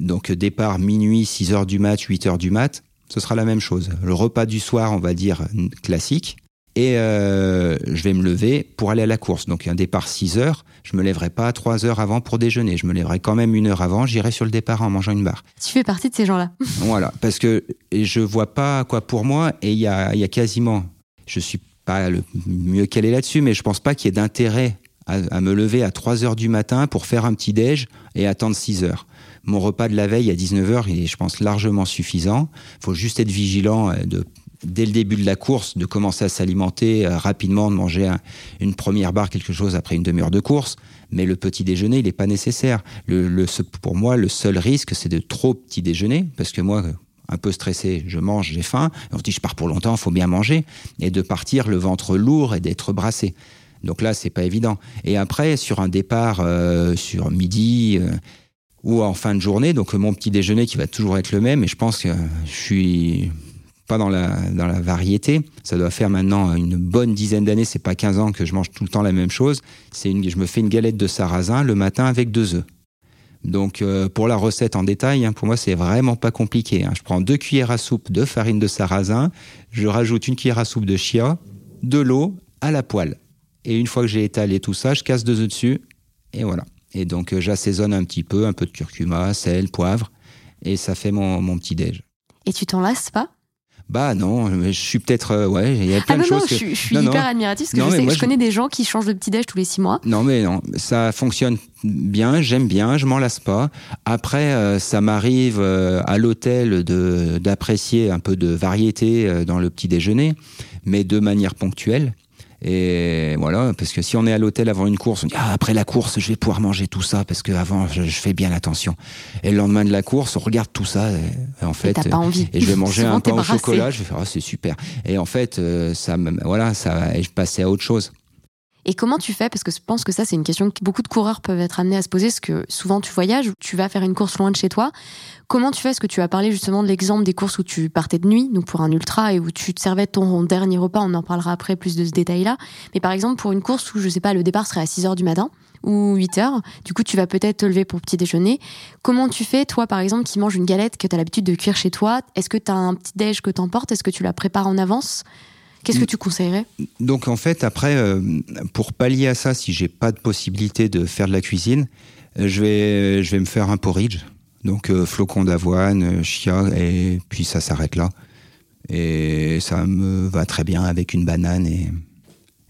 Donc départ minuit, 6 heures du mat, 8 heures du mat, ce sera la même chose. Le repas du soir, on va dire classique. Et euh, je vais me lever pour aller à la course. Donc un départ 6 heures, je me lèverai pas 3 heures avant pour déjeuner. Je me lèverai quand même une heure avant, j'irai sur le départ en mangeant une barre. Tu fais partie de ces gens-là. voilà, parce que je vois pas quoi pour moi et il y a, y a, quasiment, je suis pas le mieux calé là-dessus, mais je pense pas qu'il y ait d'intérêt à, me lever à 3 heures du matin pour faire un petit déj et attendre 6 heures mon repas de la veille à 19h est, je pense, largement suffisant. Il faut juste être vigilant euh, dès le début de la course, de commencer à s'alimenter euh, rapidement, de manger une première barre, quelque chose après une demi-heure de course. Mais le petit déjeuner, il n'est pas nécessaire. Pour moi, le seul risque, c'est de trop petit déjeuner, parce que moi, un peu stressé, je mange, j'ai faim. On se dit, je pars pour longtemps, il faut bien manger, et de partir le ventre lourd et d'être brassé. Donc là, c'est pas évident. Et après, sur un départ euh, sur midi, ou en fin de journée. Donc mon petit déjeuner qui va toujours être le même. Et je pense que je suis pas dans la, dans la variété. Ça doit faire maintenant une bonne dizaine d'années, c'est pas 15 ans que je mange tout le temps la même chose. C'est une, je me fais une galette de sarrasin le matin avec deux œufs. Donc euh, pour la recette en détail, hein, pour moi c'est vraiment pas compliqué. Hein. Je prends deux cuillères à soupe de farine de sarrasin, je rajoute une cuillère à soupe de chia, de l'eau à la poêle. Et une fois que j'ai étalé tout ça, je casse deux œufs dessus et voilà. Et donc euh, j'assaisonne un petit peu, un peu de curcuma, sel, poivre, et ça fait mon, mon petit déj. Et tu t'en lasses pas? Bah non, je suis peut-être euh, ouais, il y a plein ah non, de choses. Non, je, suis hyper admirative parce que je, sais, je, connais des gens qui changent de petit déj tous les six mois. Non mais non, ça fonctionne bien, j'aime bien, je m'en lasse pas. Après, euh, ça m'arrive à l'hôtel de d'apprécier un peu de variété dans le petit déjeuner, mais de manière ponctuelle. Et voilà, parce que si on est à l'hôtel avant une course, on dit ah, après la course, je vais pouvoir manger tout ça parce que avant je, fais bien attention. Et le lendemain de la course, on regarde tout ça. Et, en fait, et, pas envie. et je vais manger un pain au chocolat. Je vais faire ah, c'est super. Et en fait, euh, ça, voilà, ça, je passais à autre chose. Et comment tu fais? Parce que je pense que ça, c'est une question que beaucoup de coureurs peuvent être amenés à se poser, parce que souvent tu voyages, tu vas faire une course loin de chez toi. Comment tu fais? Est-ce que tu as parlé justement de l'exemple des courses où tu partais de nuit, donc pour un ultra, et où tu te servais ton dernier repas On en parlera après plus de ce détail-là. Mais par exemple, pour une course où, je sais pas, le départ serait à 6 heures du matin ou 8 heures, du coup, tu vas peut-être te lever pour petit déjeuner. Comment tu fais, toi, par exemple, qui manges une galette que tu as l'habitude de cuire chez toi? Est-ce que tu as un petit déj que t'emportes? Est-ce que tu la prépares en avance? Qu'est-ce que tu conseillerais? Donc en fait, après, euh, pour pallier à ça, si j'ai pas de possibilité de faire de la cuisine, euh, je vais, je vais me faire un porridge. Donc euh, flocons d'avoine, chia, et puis ça s'arrête là. Et ça me va très bien avec une banane. Et,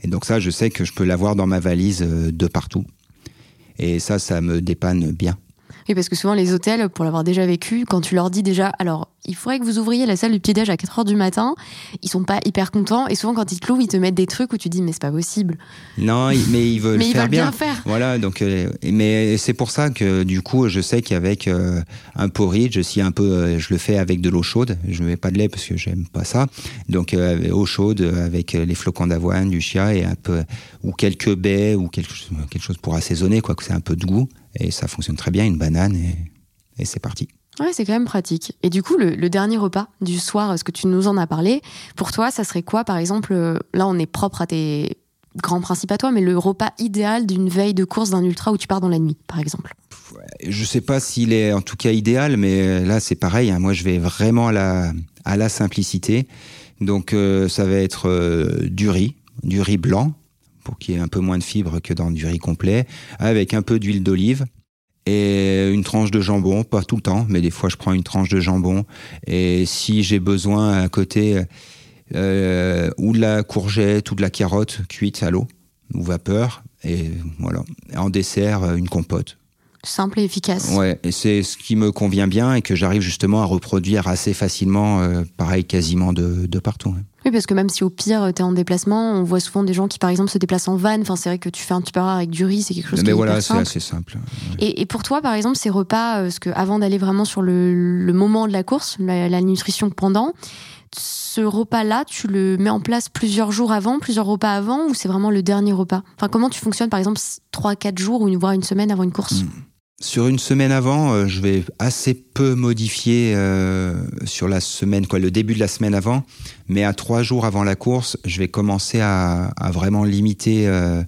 et donc ça, je sais que je peux l'avoir dans ma valise de partout. Et ça, ça me dépanne bien. Oui, parce que souvent les hôtels, pour l'avoir déjà vécu, quand tu leur dis déjà, alors il faudrait que vous ouvriez la salle du petit-déj à 4 heures du matin, ils sont pas hyper contents et souvent quand ils te louent, ils te mettent des trucs où tu dis mais c'est pas possible. Non, mais ils veulent mais faire bien. faire. Voilà, donc euh, mais c'est pour ça que du coup, je sais qu'avec euh, un porridge, si un peu euh, je le fais avec de l'eau chaude, je ne mets pas de lait parce que j'aime pas ça. Donc eau chaude avec les flocons d'avoine, du chia et un peu ou quelques baies ou quelque, quelque chose pour assaisonner quoi, que c'est un peu de goût et ça fonctionne très bien une banane et et c'est parti. Ouais, c'est quand même pratique. Et du coup, le, dernier repas du soir, ce que tu nous en as parlé, pour toi, ça serait quoi, par exemple euh, Là, on est propre à tes grands principes à toi, mais le repas idéal d'une veille de course d'un ultra où tu pars dans la nuit, par exemple? Je sais pas s'il est en tout cas idéal, mais là, c'est pareil. Hein. Moi, je vais vraiment à la, simplicité. Donc, euh, ça va être euh, du riz, du riz blanc, pour qu'il y ait un peu moins de fibres que dans du riz complet, avec un peu d'huile d'olive et une tranche de jambon, pas tout le temps, mais des fois je prends une tranche de jambon. Et si j'ai besoin à côté euh, ou de la courgette ou de la carotte cuite à l'eau ou vapeur, et voilà. En dessert, une compote. Simple et efficace. Ouais, et c'est ce qui me convient bien et que j'arrive justement à reproduire assez facilement, euh, pareil, quasiment de, de partout. Oui, parce que même si au pire, tu es en déplacement, on voit souvent des gens qui, par exemple, se déplacent en van. Enfin, c'est vrai que tu fais un petit peu rare avec du riz, c'est quelque chose Mais qui voilà, c'est assez simple. Et, pour toi, par exemple, ces repas, euh, parce que avant d'aller vraiment sur le, moment de la course, la, nutrition pendant, ce repas-là, tu le mets en place plusieurs jours avant, plusieurs repas avant, ou c'est vraiment le dernier repas? Enfin, comment tu fonctionnes, par exemple, 3-4 jours ou voire une semaine avant une course? Hmm. Sur une semaine avant, euh, je vais assez peu modifier euh, sur la semaine, quoi, le début de la semaine avant. Mais à trois jours avant la course, je vais commencer à, vraiment limiter euh,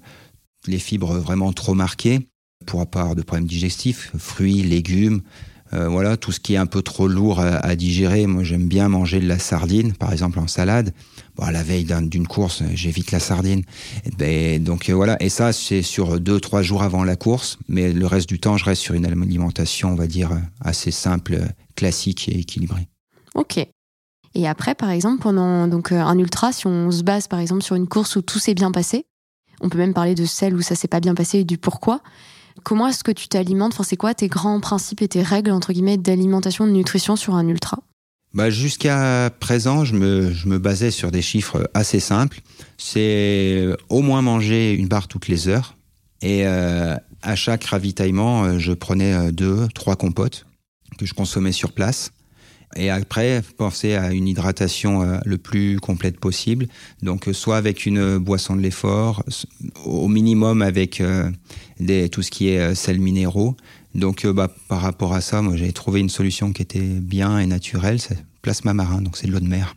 les fibres vraiment trop marquées pour avoir de problèmes digestifs, fruits, légumes, voilà, tout ce qui est un peu trop lourd à digérer. Moi, j'aime bien manger de la sardine, par exemple en salade. Bon, à la veille d'une course, j'évite la sardine. Et ben, donc euh, voilà, et ça c'est sur deux trois jours avant la course, mais le reste du temps, je reste sur une alimentation, on va dire assez simple, classique et équilibrée. Ok. Et après, par exemple, pendant donc euh, un ultra, si on se base par exemple sur une course où tout s'est bien passé, on peut même parler de celle où ça s'est pas bien passé et du pourquoi. Comment est-ce que tu t'alimentes? Enfin, c'est quoi tes grands principes et tes règles entre guillemets d'alimentation, de nutrition sur un ultra? Bah, Jusqu'à présent, je me, basais sur des chiffres assez simples. C'est au moins manger une barre toutes les heures. Et euh, à chaque ravitaillement, euh, je prenais euh, deux, trois compotes que je consommais sur place. Et après, penser à une hydratation le plus complète possible. Donc, soit avec une boisson de l'effort, au minimum avec tout ce qui est sels minéraux, donc, euh, bah, par rapport à ça, moi, j'ai trouvé une solution qui était bien et naturelle. C'est plasma marin, donc c'est de l'eau de mer.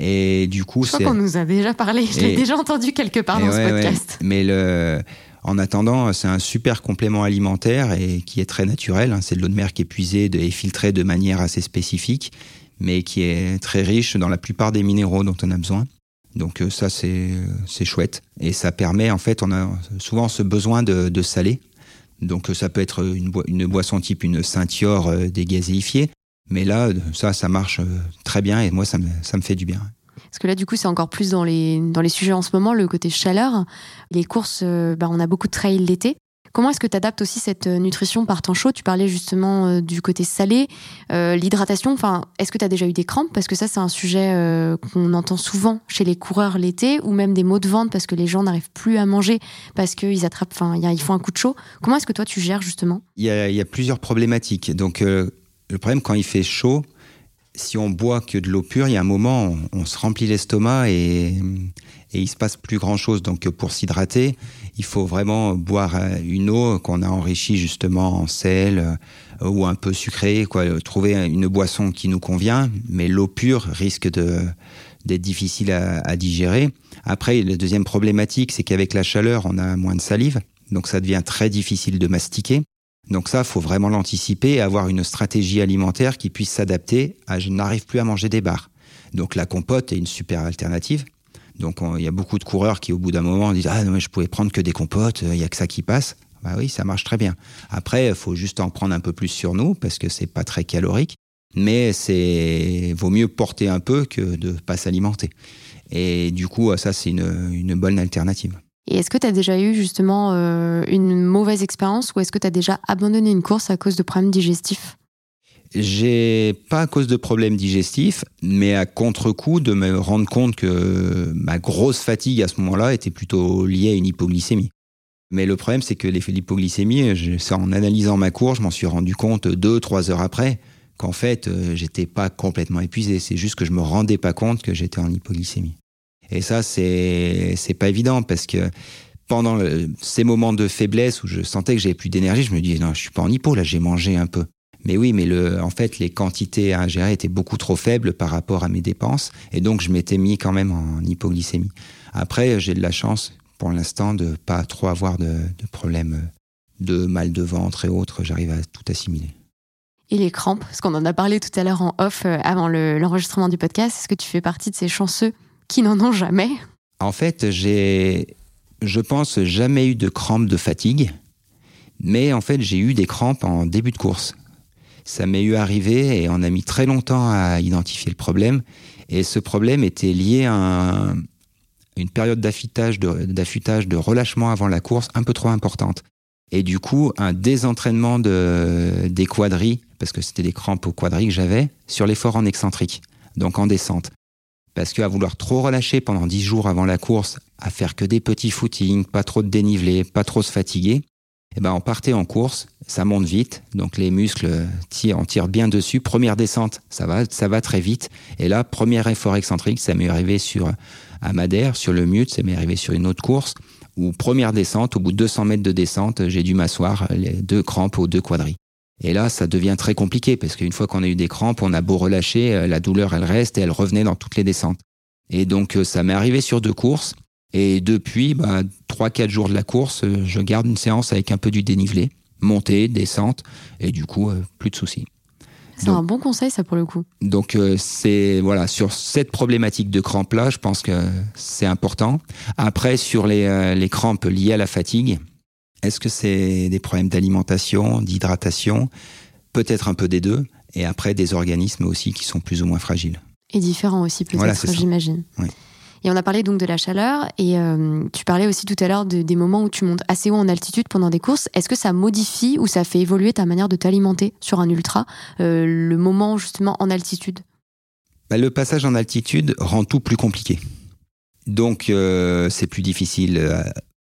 Et du coup, je crois qu'on nous a déjà parlé. Je l'ai déjà entendu quelque part dans ce podcast. Mais le, en attendant, c'est un super complément alimentaire et qui est très naturel. Hein. C'est de l'eau de mer qui est puisée et filtrée de manière assez spécifique, mais qui est très riche dans la plupart des minéraux dont on a besoin. Donc euh, ça, c'est c'est chouette. Et ça permet, en fait, on a souvent ce besoin de, de saler donc ça peut être une, boisson type une ceinture euh, dégazéifiée. Mais là, ça, ça marche euh, très bien et moi, ça me, ça me fait du bien. Parce que là, du coup, c'est encore plus dans les, dans les sujets en ce moment, le côté chaleur. Les courses, euh, bah, on a beaucoup de trails l'été. Comment est-ce que tu adaptes aussi cette euh, nutrition par temps chaud? Tu parlais justement euh, du côté salé, euh, l'hydratation. Enfin, est-ce que tu as déjà eu des crampes? Parce que ça, c'est un sujet qu'on entend souvent chez les coureurs l'été, ou même des maux de ventre parce que les gens n'arrivent plus à manger parce qu'ils attrapent, enfin, ils font un coup de chaud. Comment est-ce que toi tu gères justement? Il y, a, plusieurs problématiques. Donc, le problème quand il fait chaud, si on boit que de l'eau pure, il y a un moment, on, se remplit l'estomac et, il se passe plus grand chose. Donc, pour s'hydrater, il faut vraiment boire euh, une eau qu'on a enrichie justement en sel euh, ou un peu sucrée, quoi. Trouver une boisson qui nous convient, mais l'eau pure risque d'être difficile à, à, digérer. Après, la deuxième problématique, c'est qu'avec la chaleur, on a moins de salive, donc ça devient très difficile de mastiquer. Donc ça, faut vraiment l'anticiper et avoir une stratégie alimentaire qui puisse s'adapter à je n'arrive plus à manger des barres. Donc la compote est une super alternative. Donc il y a beaucoup de coureurs qui au bout d'un moment disent ah non mais je pouvais prendre que des compotes, il y a que ça qui passe. Bah oui, ça marche très bien. Après, il faut juste en prendre un peu plus sur nous parce que c'est pas très calorique, mais c'est vaut mieux porter un peu que de pas s'alimenter. Et du coup, ça c'est une bonne alternative. Et est-ce que tu as déjà eu justement euh, une mauvaise expérience ou est-ce que tu as déjà abandonné une course à cause de problèmes digestifs? J'ai pas à cause de problèmes digestifs, mais à contre-coup de me rendre compte que ma grosse fatigue à ce moment-là était plutôt liée à une hypoglycémie. Mais le problème, c'est que l'hypoglycémie, en analysant ma course, je m'en suis rendu compte deux, trois heures après qu'en fait, euh, j'étais pas complètement épuisé. C'est juste que je me rendais pas compte que j'étais en hypoglycémie. Et ça, c'est pas évident parce que pendant ces moments de faiblesse où je sentais que j'avais plus d'énergie, je me disais non, je suis pas en hypo là, j'ai mangé un peu. Mais oui, mais le, en fait, les quantités à ingérer étaient beaucoup trop faibles par rapport à mes dépenses. Et donc, je m'étais mis quand même en hypoglycémie. Après, j'ai de la chance, pour l'instant, de pas trop avoir de, de problèmes de mal de ventre et autres. J'arrive à tout assimiler. Et les crampes, parce qu'on en a parlé tout à l'heure en off euh, avant l'enregistrement du podcast. Est-ce que tu fais partie de ces chanceux qui n'en ont jamais En fait, j'ai, je pense, jamais eu de crampes de fatigue. Mais en fait, j'ai eu des crampes en début de course. Ça m'est eu arrivé et on a mis très longtemps à identifier le problème. Et ce problème était lié à une période d'affûtage de, relâchement avant la course un peu trop importante. Et du coup, un désentraînement de, des quadris, parce que c'était des crampes aux quadris que j'avais, sur l'effort en excentrique, donc en descente. Parce qu'à vouloir trop relâcher pendant 10 jours avant la course, à faire que des petits footings, pas trop de dénivelé, pas trop se fatiguer, eh ben on partait en course, ça monte vite, donc les muscles tirent, on tire bien dessus. Première descente, ça va, ça va très vite. Et là, premier effort excentrique, ça m'est arrivé sur à Madère, sur le mute, ça m'est arrivé sur une autre course, où première descente, au bout de 200 mètres de descente, j'ai dû m'asseoir les deux crampes aux deux quadris. Et là, ça devient très compliqué, parce qu'une fois qu'on a eu des crampes, on a beau relâcher, euh, la douleur, elle reste et elle revenait dans toutes les descentes. Et donc, euh, ça m'est arrivé sur deux courses. Et depuis, bah, 3-4 jours de la course, euh, je garde une séance avec un peu du dénivelé, montée, descente, et du coup, plus de soucis. C'est un bon conseil, ça, pour le coup. Donc, euh, c'est, voilà, sur cette problématique de crampes-là, je pense que c'est important. Après, sur les, les crampes liées à la fatigue, est-ce que c'est des problèmes d'alimentation, d'hydratation Peut-être un peu des deux. Et après, des organismes aussi qui sont plus ou moins fragiles. Et différents aussi, peut-être, voilà, j'imagine. Oui. Et on a parlé donc de la chaleur et euh, tu parlais aussi tout à l'heure de, des moments où tu montes assez haut en altitude pendant des courses. Est-ce que ça modifie ou ça fait évoluer ta manière de t'alimenter sur un ultra, euh, le moment justement en altitude? Bah, Le passage en altitude rend tout plus compliqué. Donc euh, c'est plus difficile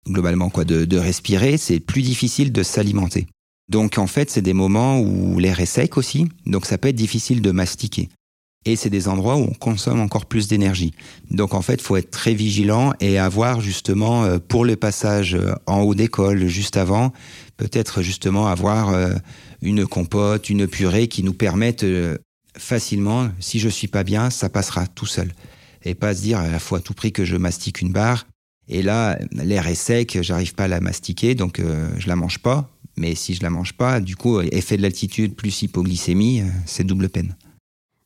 globalement quoi de, de respirer, c'est plus difficile de s'alimenter. Donc en fait c'est des moments où l'air est sec aussi, donc ça peut être difficile de mastiquer et c'est des endroits où on consomme encore plus d'énergie. Donc en fait, faut être très vigilant et avoir justement euh, pour le passage euh, en haut d'école juste avant, peut-être justement avoir euh, une compote, une purée qui nous permettent facilement, si je suis pas bien, ça passera tout seul. Et pas se dire à la fois à tout prix que je mastique une barre et là l'air est sec, j'arrive pas à la mastiquer donc je la mange pas. Mais si je la mange pas, du coup effet de l'altitude plus hypoglycémie, c'est double peine.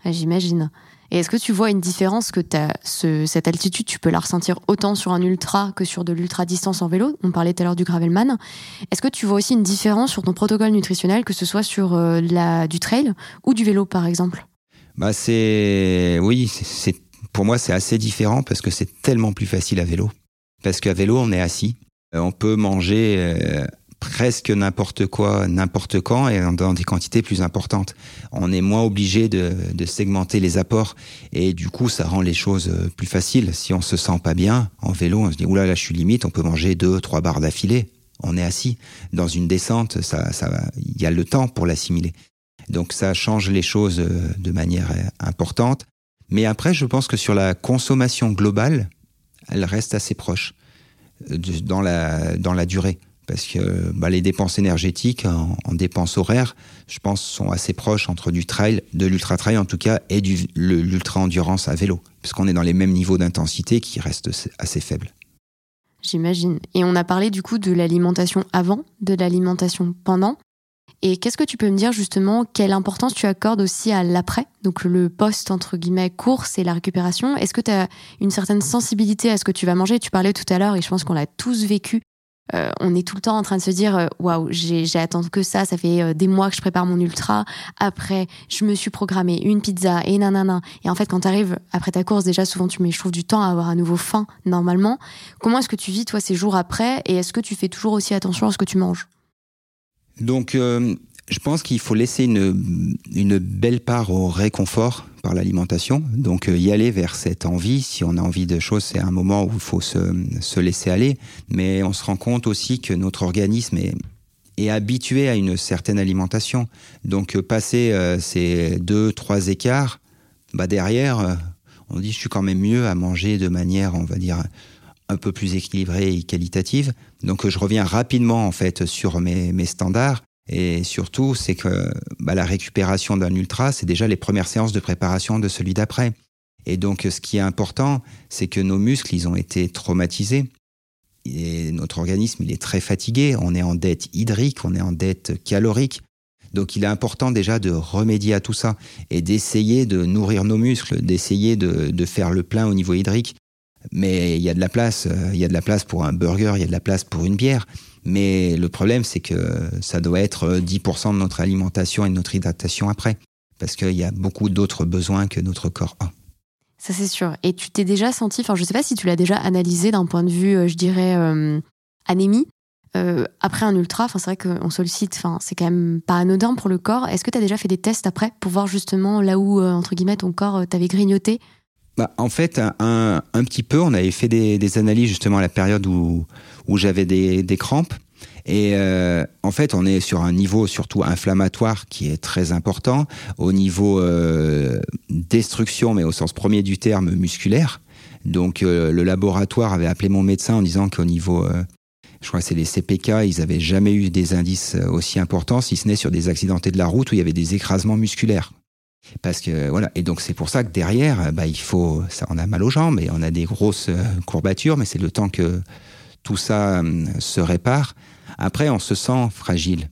Ah, j'imagine. Et est-ce que tu vois une différence que as ce, cette altitude, tu peux la ressentir autant sur un ultra que sur de l'ultra distance en vélo? On parlait tout à l'heure du gravelman. Est-ce que tu vois aussi une différence sur ton protocole nutritionnel, que ce soit sur euh, la, du trail ou du vélo par exemple? Bah c'est oui, c'est pour moi c'est assez différent parce que c'est tellement plus facile à vélo. Parce qu'à vélo on est assis, euh, on peut manger euh, presque n'importe quoi, n'importe quand et dans des quantités plus importantes. On est moins obligé de, de, segmenter les apports et du coup ça rend les choses euh, plus faciles. Si on se sent pas bien en vélo, on se dit oula là je suis limite, on peut manger deux trois barres d'affilée. On est assis dans une descente, ça ça il y a le temps pour l'assimiler. Donc ça change les choses de manière importante. Mais après je pense que sur la consommation globale, elle reste assez proche dans la dans la durée parce que bah, les dépenses énergétiques en, dépenses horaires, je pense, sont assez proches entre du trail, de l'ultra trail en tout cas, et du l'ultra endurance à vélo, parce qu'on est dans les mêmes niveaux d'intensité qui restent assez faibles. J'imagine. Et on a parlé du coup de l'alimentation avant, de l'alimentation pendant. Et qu'est-ce que tu peux me dire justement quelle importance tu accordes aussi à l'après, donc le post entre guillemets course et la récupération? Est-ce que tu as une certaine sensibilité à ce que tu vas manger? Tu parlais tout à l'heure et je pense qu'on l'a tous vécu euh, on est tout le temps en train de se dire euh, waouh, j'ai attendu que ça, ça fait euh, des mois que je prépare mon ultra. Après, je me suis programmé une pizza et nanana. Et en fait, quand tu arrives après ta course, déjà souvent tu mets, je trouve, du temps à avoir à nouveau faim normalement. Comment est-ce que tu vis toi ces jours après? Et est-ce que tu fais toujours aussi attention à ce que tu manges? Donc, je pense qu'il faut laisser une, une belle part au réconfort par l'alimentation. Donc euh, y aller vers cette envie, si on a envie de choses, c'est un moment où il faut se, se, laisser aller. Mais on se rend compte aussi que notre organisme est, habitué à une certaine alimentation. Donc euh, passer euh, ces deux, trois écarts, bah derrière, on dit je suis quand même mieux à manger de manière, on va dire, un peu plus équilibrée et qualitative. Donc je reviens rapidement en fait sur mes, mes standards Et surtout, c'est que bah, la récupération d'un ultra, c'est déjà les premières séances de préparation de celui d'après. Et donc, ce qui est important, c'est que nos muscles, ils ont été traumatisés. Et notre organisme, il est très fatigué. On est en dette hydrique, on est en dette calorique. Donc, il est important déjà de remédier à tout ça et d'essayer de nourrir nos muscles, d'essayer de, de, faire le plein au niveau hydrique. Mais il y a de la place. Il y a de la place pour un burger, il y a de la place pour une bière. Mais le problème, c'est que ça doit être 10% de notre alimentation et de notre hydratation après. Parce qu'il y a beaucoup d'autres besoins que notre corps a. Ça, c'est sûr. Et tu t'es déjà senti, enfin, je sais pas si tu l'as déjà analysé d'un point de vue, euh, je dirais, euh, anémie. Euh, après un ultra, c'est vrai qu'on sollicite, c'est quand même pas anodin pour le corps. Est-ce que tu as déjà fait des tests après pour voir justement là où, entre guillemets, ton corps t'avait grignoté bah, En fait, un, un, petit peu. On avait fait des, des, analyses justement à la période où, où j'avais des, des crampes. Et euh, en fait, on est sur un niveau surtout inflammatoire qui est très important, au niveau euh, destruction, mais au sens premier du terme musculaire. Donc euh, le laboratoire avait appelé mon médecin en disant qu'au niveau, euh, je crois que c'est les CPK, ils avaient jamais eu des indices aussi importants, si ce n'est sur des accidentés de la route où il y avait des écrasements musculaires. Parce que voilà, et donc c'est pour ça que derrière, bah, il faut, ça, on a mal aux jambes et on a des grosses courbatures, mais c'est le temps que tout ça se répare après, on se sent fragile.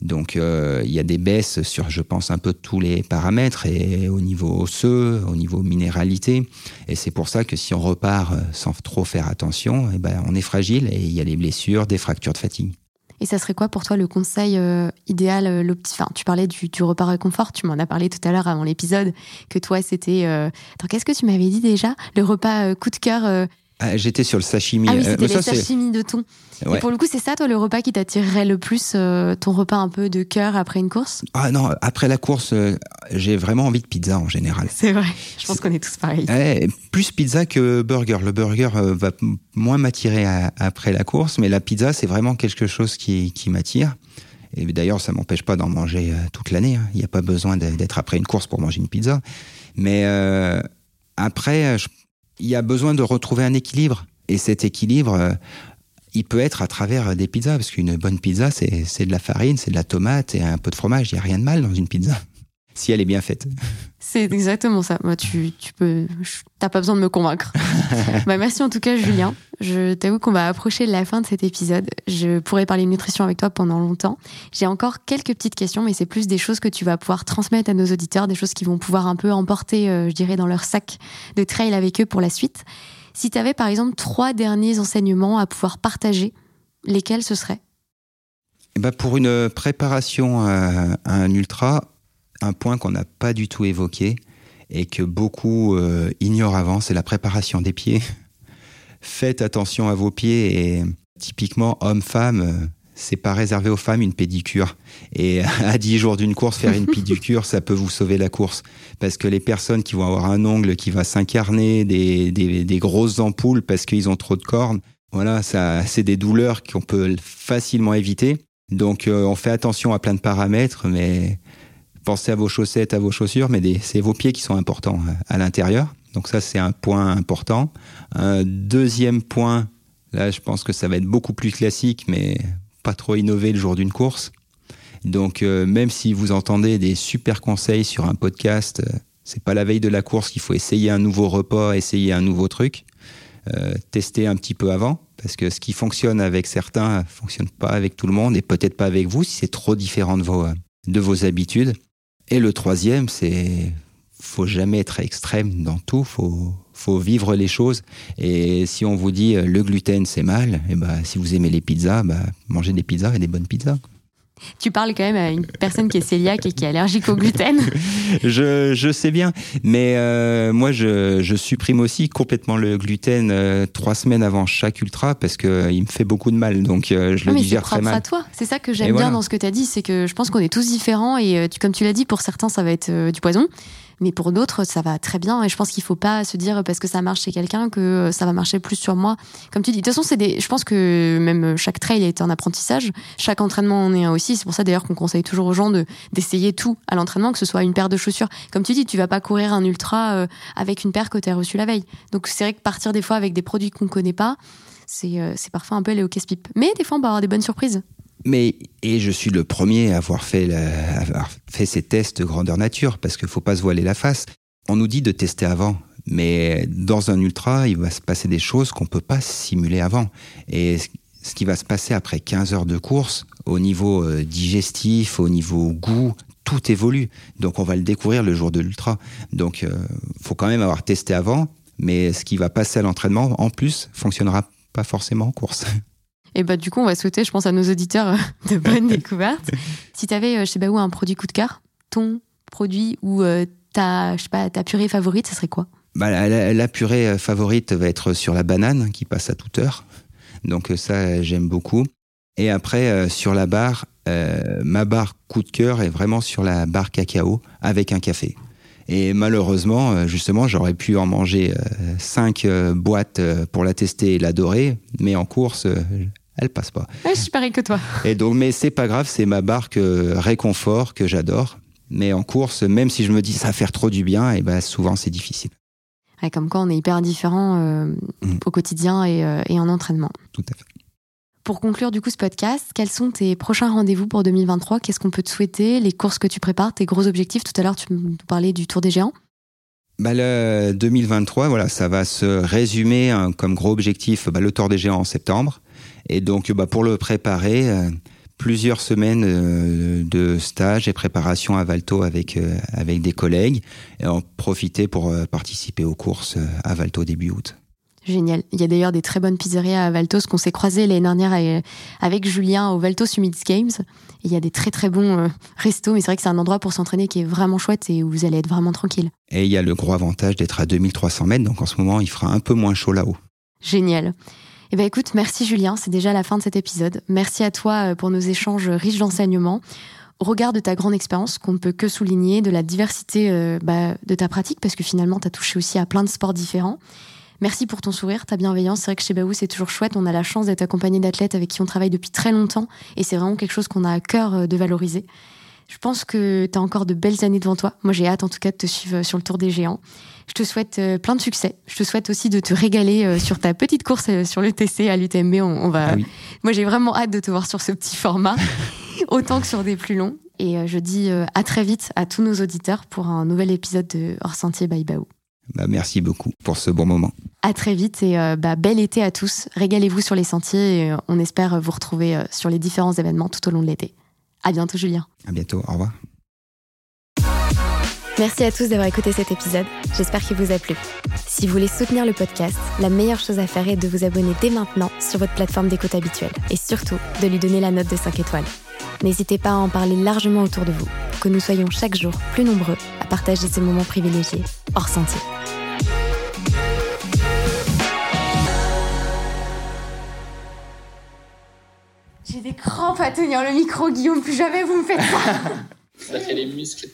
Donc euh, il y a des baisses sur, je pense, un peu tous les paramètres, et au niveau osseux, au niveau minéralité. Et c'est pour ça que si on repart euh, sans trop faire attention, eh ben, on est fragile et il y a des blessures, des fractures de fatigue. Et ça serait quoi pour toi le conseil euh, idéal enfin, Tu parlais du, du, repas réconfort, tu m'en as parlé tout à l'heure avant l'épisode, que toi c'était... Attends, qu'est-ce que tu m'avais dit déjà? Le repas coup de cœur ah, J'étais sur le sashimi. Ah oui, c'était le sashimi de thon. Et pour le coup, c'est ça, toi, le repas qui t'attirerait le plus, euh, ton repas un peu de cœur après une course? Ah non, après la course, euh, j'ai vraiment envie de pizza en général. C'est vrai, je pense qu'on est tous pareils. plus pizza que burger. Le burger euh, va moins m'attirer après la course, mais la pizza, c'est vraiment quelque chose qui, qui m'attire. Et d'ailleurs, ça m'empêche pas d'en manger toute l'année. Hein. Il n'y a pas besoin d'être après une course pour manger une pizza. Mais après, il y a besoin de retrouver un équilibre. Et cet équilibre, il peut être à travers des pizzas, parce qu'une bonne pizza, c'est de la farine, c'est de la tomate et un peu de fromage. Il n'y a rien de mal dans une pizza, si elle est bien faite. C'est exactement ça. Moi, tu, tu peux, t'as pas besoin de me convaincre. bah, merci en tout cas, Julien. Je t'avoue qu'on va approcher de la fin de cet épisode. Je pourrais parler de nutrition avec toi pendant longtemps. J'ai encore quelques petites questions, mais c'est plus des choses que tu vas pouvoir transmettre à nos auditeurs, des choses qui vont pouvoir un peu emporter, euh, je dirais, dans leur sac de trail avec eux pour la suite. Si tu avais par exemple trois derniers enseignements à pouvoir partager, lesquels ce seraient? Eh ben Pour une préparation à, un ultra, un point qu'on n'a pas du tout évoqué et que beaucoup euh, ignorent avant, c'est la préparation des pieds. Faites attention à vos pieds et typiquement homme-femme, c'est pas réservé aux femmes une pédicure. Et à 10 jours d'une course, faire une pédicure, ça peut vous sauver la course. Parce que les personnes qui vont avoir un ongle qui va s'incarner, des, des, grosses ampoules parce qu'ils ont trop de cornes, voilà, ça, c'est des douleurs qu'on peut facilement éviter. Donc, euh, on fait attention à plein de paramètres, mais pensez à vos chaussettes, à vos chaussures, mais c'est vos pieds qui sont importants euh, à l'intérieur. Donc ça, c'est un point important. Un deuxième point, là, je pense que ça va être beaucoup plus classique, mais pas trop innover le jour d'une course. Donc euh, même si vous entendez des super conseils sur un podcast, euh, c'est pas la veille de la course qu'il faut essayer un nouveau repas, essayer un nouveau truc. Euh, tester un petit peu avant, parce que ce qui fonctionne avec certains fonctionne pas avec tout le monde et peut-être pas avec vous si c'est trop différent de vos, de vos habitudes. Et le troisième, c'est faut jamais être extrême dans tout, faut faut vivre les choses. Et si on vous dit euh, le gluten c'est mal, et eh ben si vous aimez les pizzas, bah, mangez des pizzas et des bonnes pizzas. Tu parles quand même à une personne qui est cœliaque et qui est allergique au gluten. je, je, sais bien, mais euh, moi je, je, supprime aussi complètement le gluten euh, trois semaines avant chaque ultra parce que il me fait beaucoup de mal, donc je le digère très mal. C'est à toi. C'est ça que j'aime bien dans ce que tu as dit, c'est que je pense qu'on est tous différents et tu, comme tu l'as dit, pour certains ça va être du poison. Mais pour d'autres, ça va très bien. Et je pense qu'il faut pas se dire parce que ça marche chez quelqu'un que ça va marcher plus sur moi. Comme tu dis, de toute façon, c'est des. Je pense que même chaque trail est un apprentissage. Chaque entraînement en est un aussi. C'est pour ça d'ailleurs qu'on conseille toujours aux gens de d'essayer tout à l'entraînement, que ce soit une paire de chaussures. Comme tu dis, tu vas pas courir un ultra euh, avec une paire que tu as reçue la veille. Donc c'est vrai que partir des fois avec des produits qu'on connaît pas, c'est euh, parfois un peu les au casse-pipe. Mais des fois, on peut avoir des bonnes surprises. Mais et je suis le premier à avoir fait, ces tests grandeur nature parce qu'il faut pas se voiler la face. On nous dit de tester avant, mais dans un ultra, il va se passer des choses qu'on peut pas simuler avant. Et ce qui va se passer après 15 heures de course, au niveau euh, digestif, au niveau goût, tout évolue. Donc on va le découvrir le jour de l'ultra. Donc il euh, faut quand même avoir testé avant, mais ce qui va passer à l'entraînement, en plus, fonctionnera pas forcément en course. Et bah du coup, on va souhaiter, je pense, à nos auditeurs euh, de bonnes découvertes. Si tu avais, je sais pas où, un produit coup de cœur, ton produit ou ta, je sais pas, ta purée favorite, ce serait quoi? Bah, la, la, purée favorite va être sur la banane qui passe à toute heure. Donc ça, j'aime beaucoup. Et après, euh, sur la barre, euh, ma barre coup de cœur est vraiment sur la barre cacao avec un café. Et malheureusement, euh, justement, j'aurais pu en manger cinq boîtes pour la tester et l'adorer, mais en course, elle passe pas. je suis pareil que toi. Et donc, mais c'est pas grave, c'est ma barre réconfort que j'adore. Mais en course, même si je me dis ça va faire trop du bien, et ben souvent c'est difficile. comme quoi on est hyper différent mmh. au quotidien et, et en entraînement. Tout à fait. Pour conclure du coup ce podcast, quels sont tes prochains rendez-vous pour 2023 Qu'est-ce qu'on peut te souhaiter? Les courses que tu prépares, tes gros objectifs? Tout à l'heure, tu nous parlais du Tour des Géants. Bah le 2023, voilà, ça va se résumer hein, comme gros objectif bah, le Tour des Géants en septembre. Et donc, bah, pour le préparer, euh, plusieurs semaines euh, de stage et préparation à Valto avec euh, avec des collègues et en profiter pour participer aux courses à Valto début août. Génial. Il y a d'ailleurs des très bonnes pizzerias à Valtos qu'on s'est croisés l'année dernière avec Julien au Valtos Summit Games. il y a des très très bons euh, restos, mais c'est vrai que c'est un endroit pour s'entraîner qui est vraiment chouette et où vous allez être vraiment tranquille. Et il y a le gros avantage d'être à 2300 mètres, donc en ce moment il fera un peu moins chaud là-haut. Génial. Eh ben écoute, merci Julien, c'est déjà la fin de cet épisode. Merci à toi euh, pour nos échanges riches d'enseignements. Au regard de ta grande expérience, qu'on ne peut que souligner, de la diversité euh, bah, de ta pratique, parce que finalement, tu as touché aussi à plein de sports différents. Merci pour ton sourire, ta bienveillance. C'est vrai que chez Baou, c'est toujours chouette. On a la chance d'être accompagné d'athlètes avec qui on travaille depuis très longtemps et c'est vraiment quelque chose qu'on a à cœur euh, de valoriser. Je pense que tu as encore de belles années devant toi. Moi, j'ai hâte en tout cas de te suivre euh, sur le Tour des Géants. Je te souhaite euh, plein de succès. Je te souhaite aussi de te régaler sur ta petite course sur le TC à l'UTMB. On, va. Ah Moi, j'ai vraiment hâte de te voir sur ce petit format, autant que sur des plus longs. Et je dis à très vite à tous nos auditeurs pour un nouvel épisode de Hors Sentier by Baou. Bah, merci beaucoup pour ce bon moment. À très vite et euh, bah, bel été à tous. Régalez-vous sur les sentiers et euh, on espère vous retrouver euh, sur les différents événements tout au long de l'été. À bientôt, Julien. À bientôt. Au revoir. Merci à tous d'avoir écouté cet épisode. J'espère qu'il vous a plu. Si vous voulez soutenir le podcast, la meilleure chose à faire est de vous abonner dès maintenant sur votre plateforme d'écoute habituelle et surtout de lui donner la note de 5 étoiles. N'hésitez pas à en parler largement autour de vous pour que nous soyons chaque jour plus nombreux à partager ces moments privilégiés hors sentier. J'ai des crampes à tenir le micro, Guillaume. Plus jamais vous me faites ça. ça fait les muscles.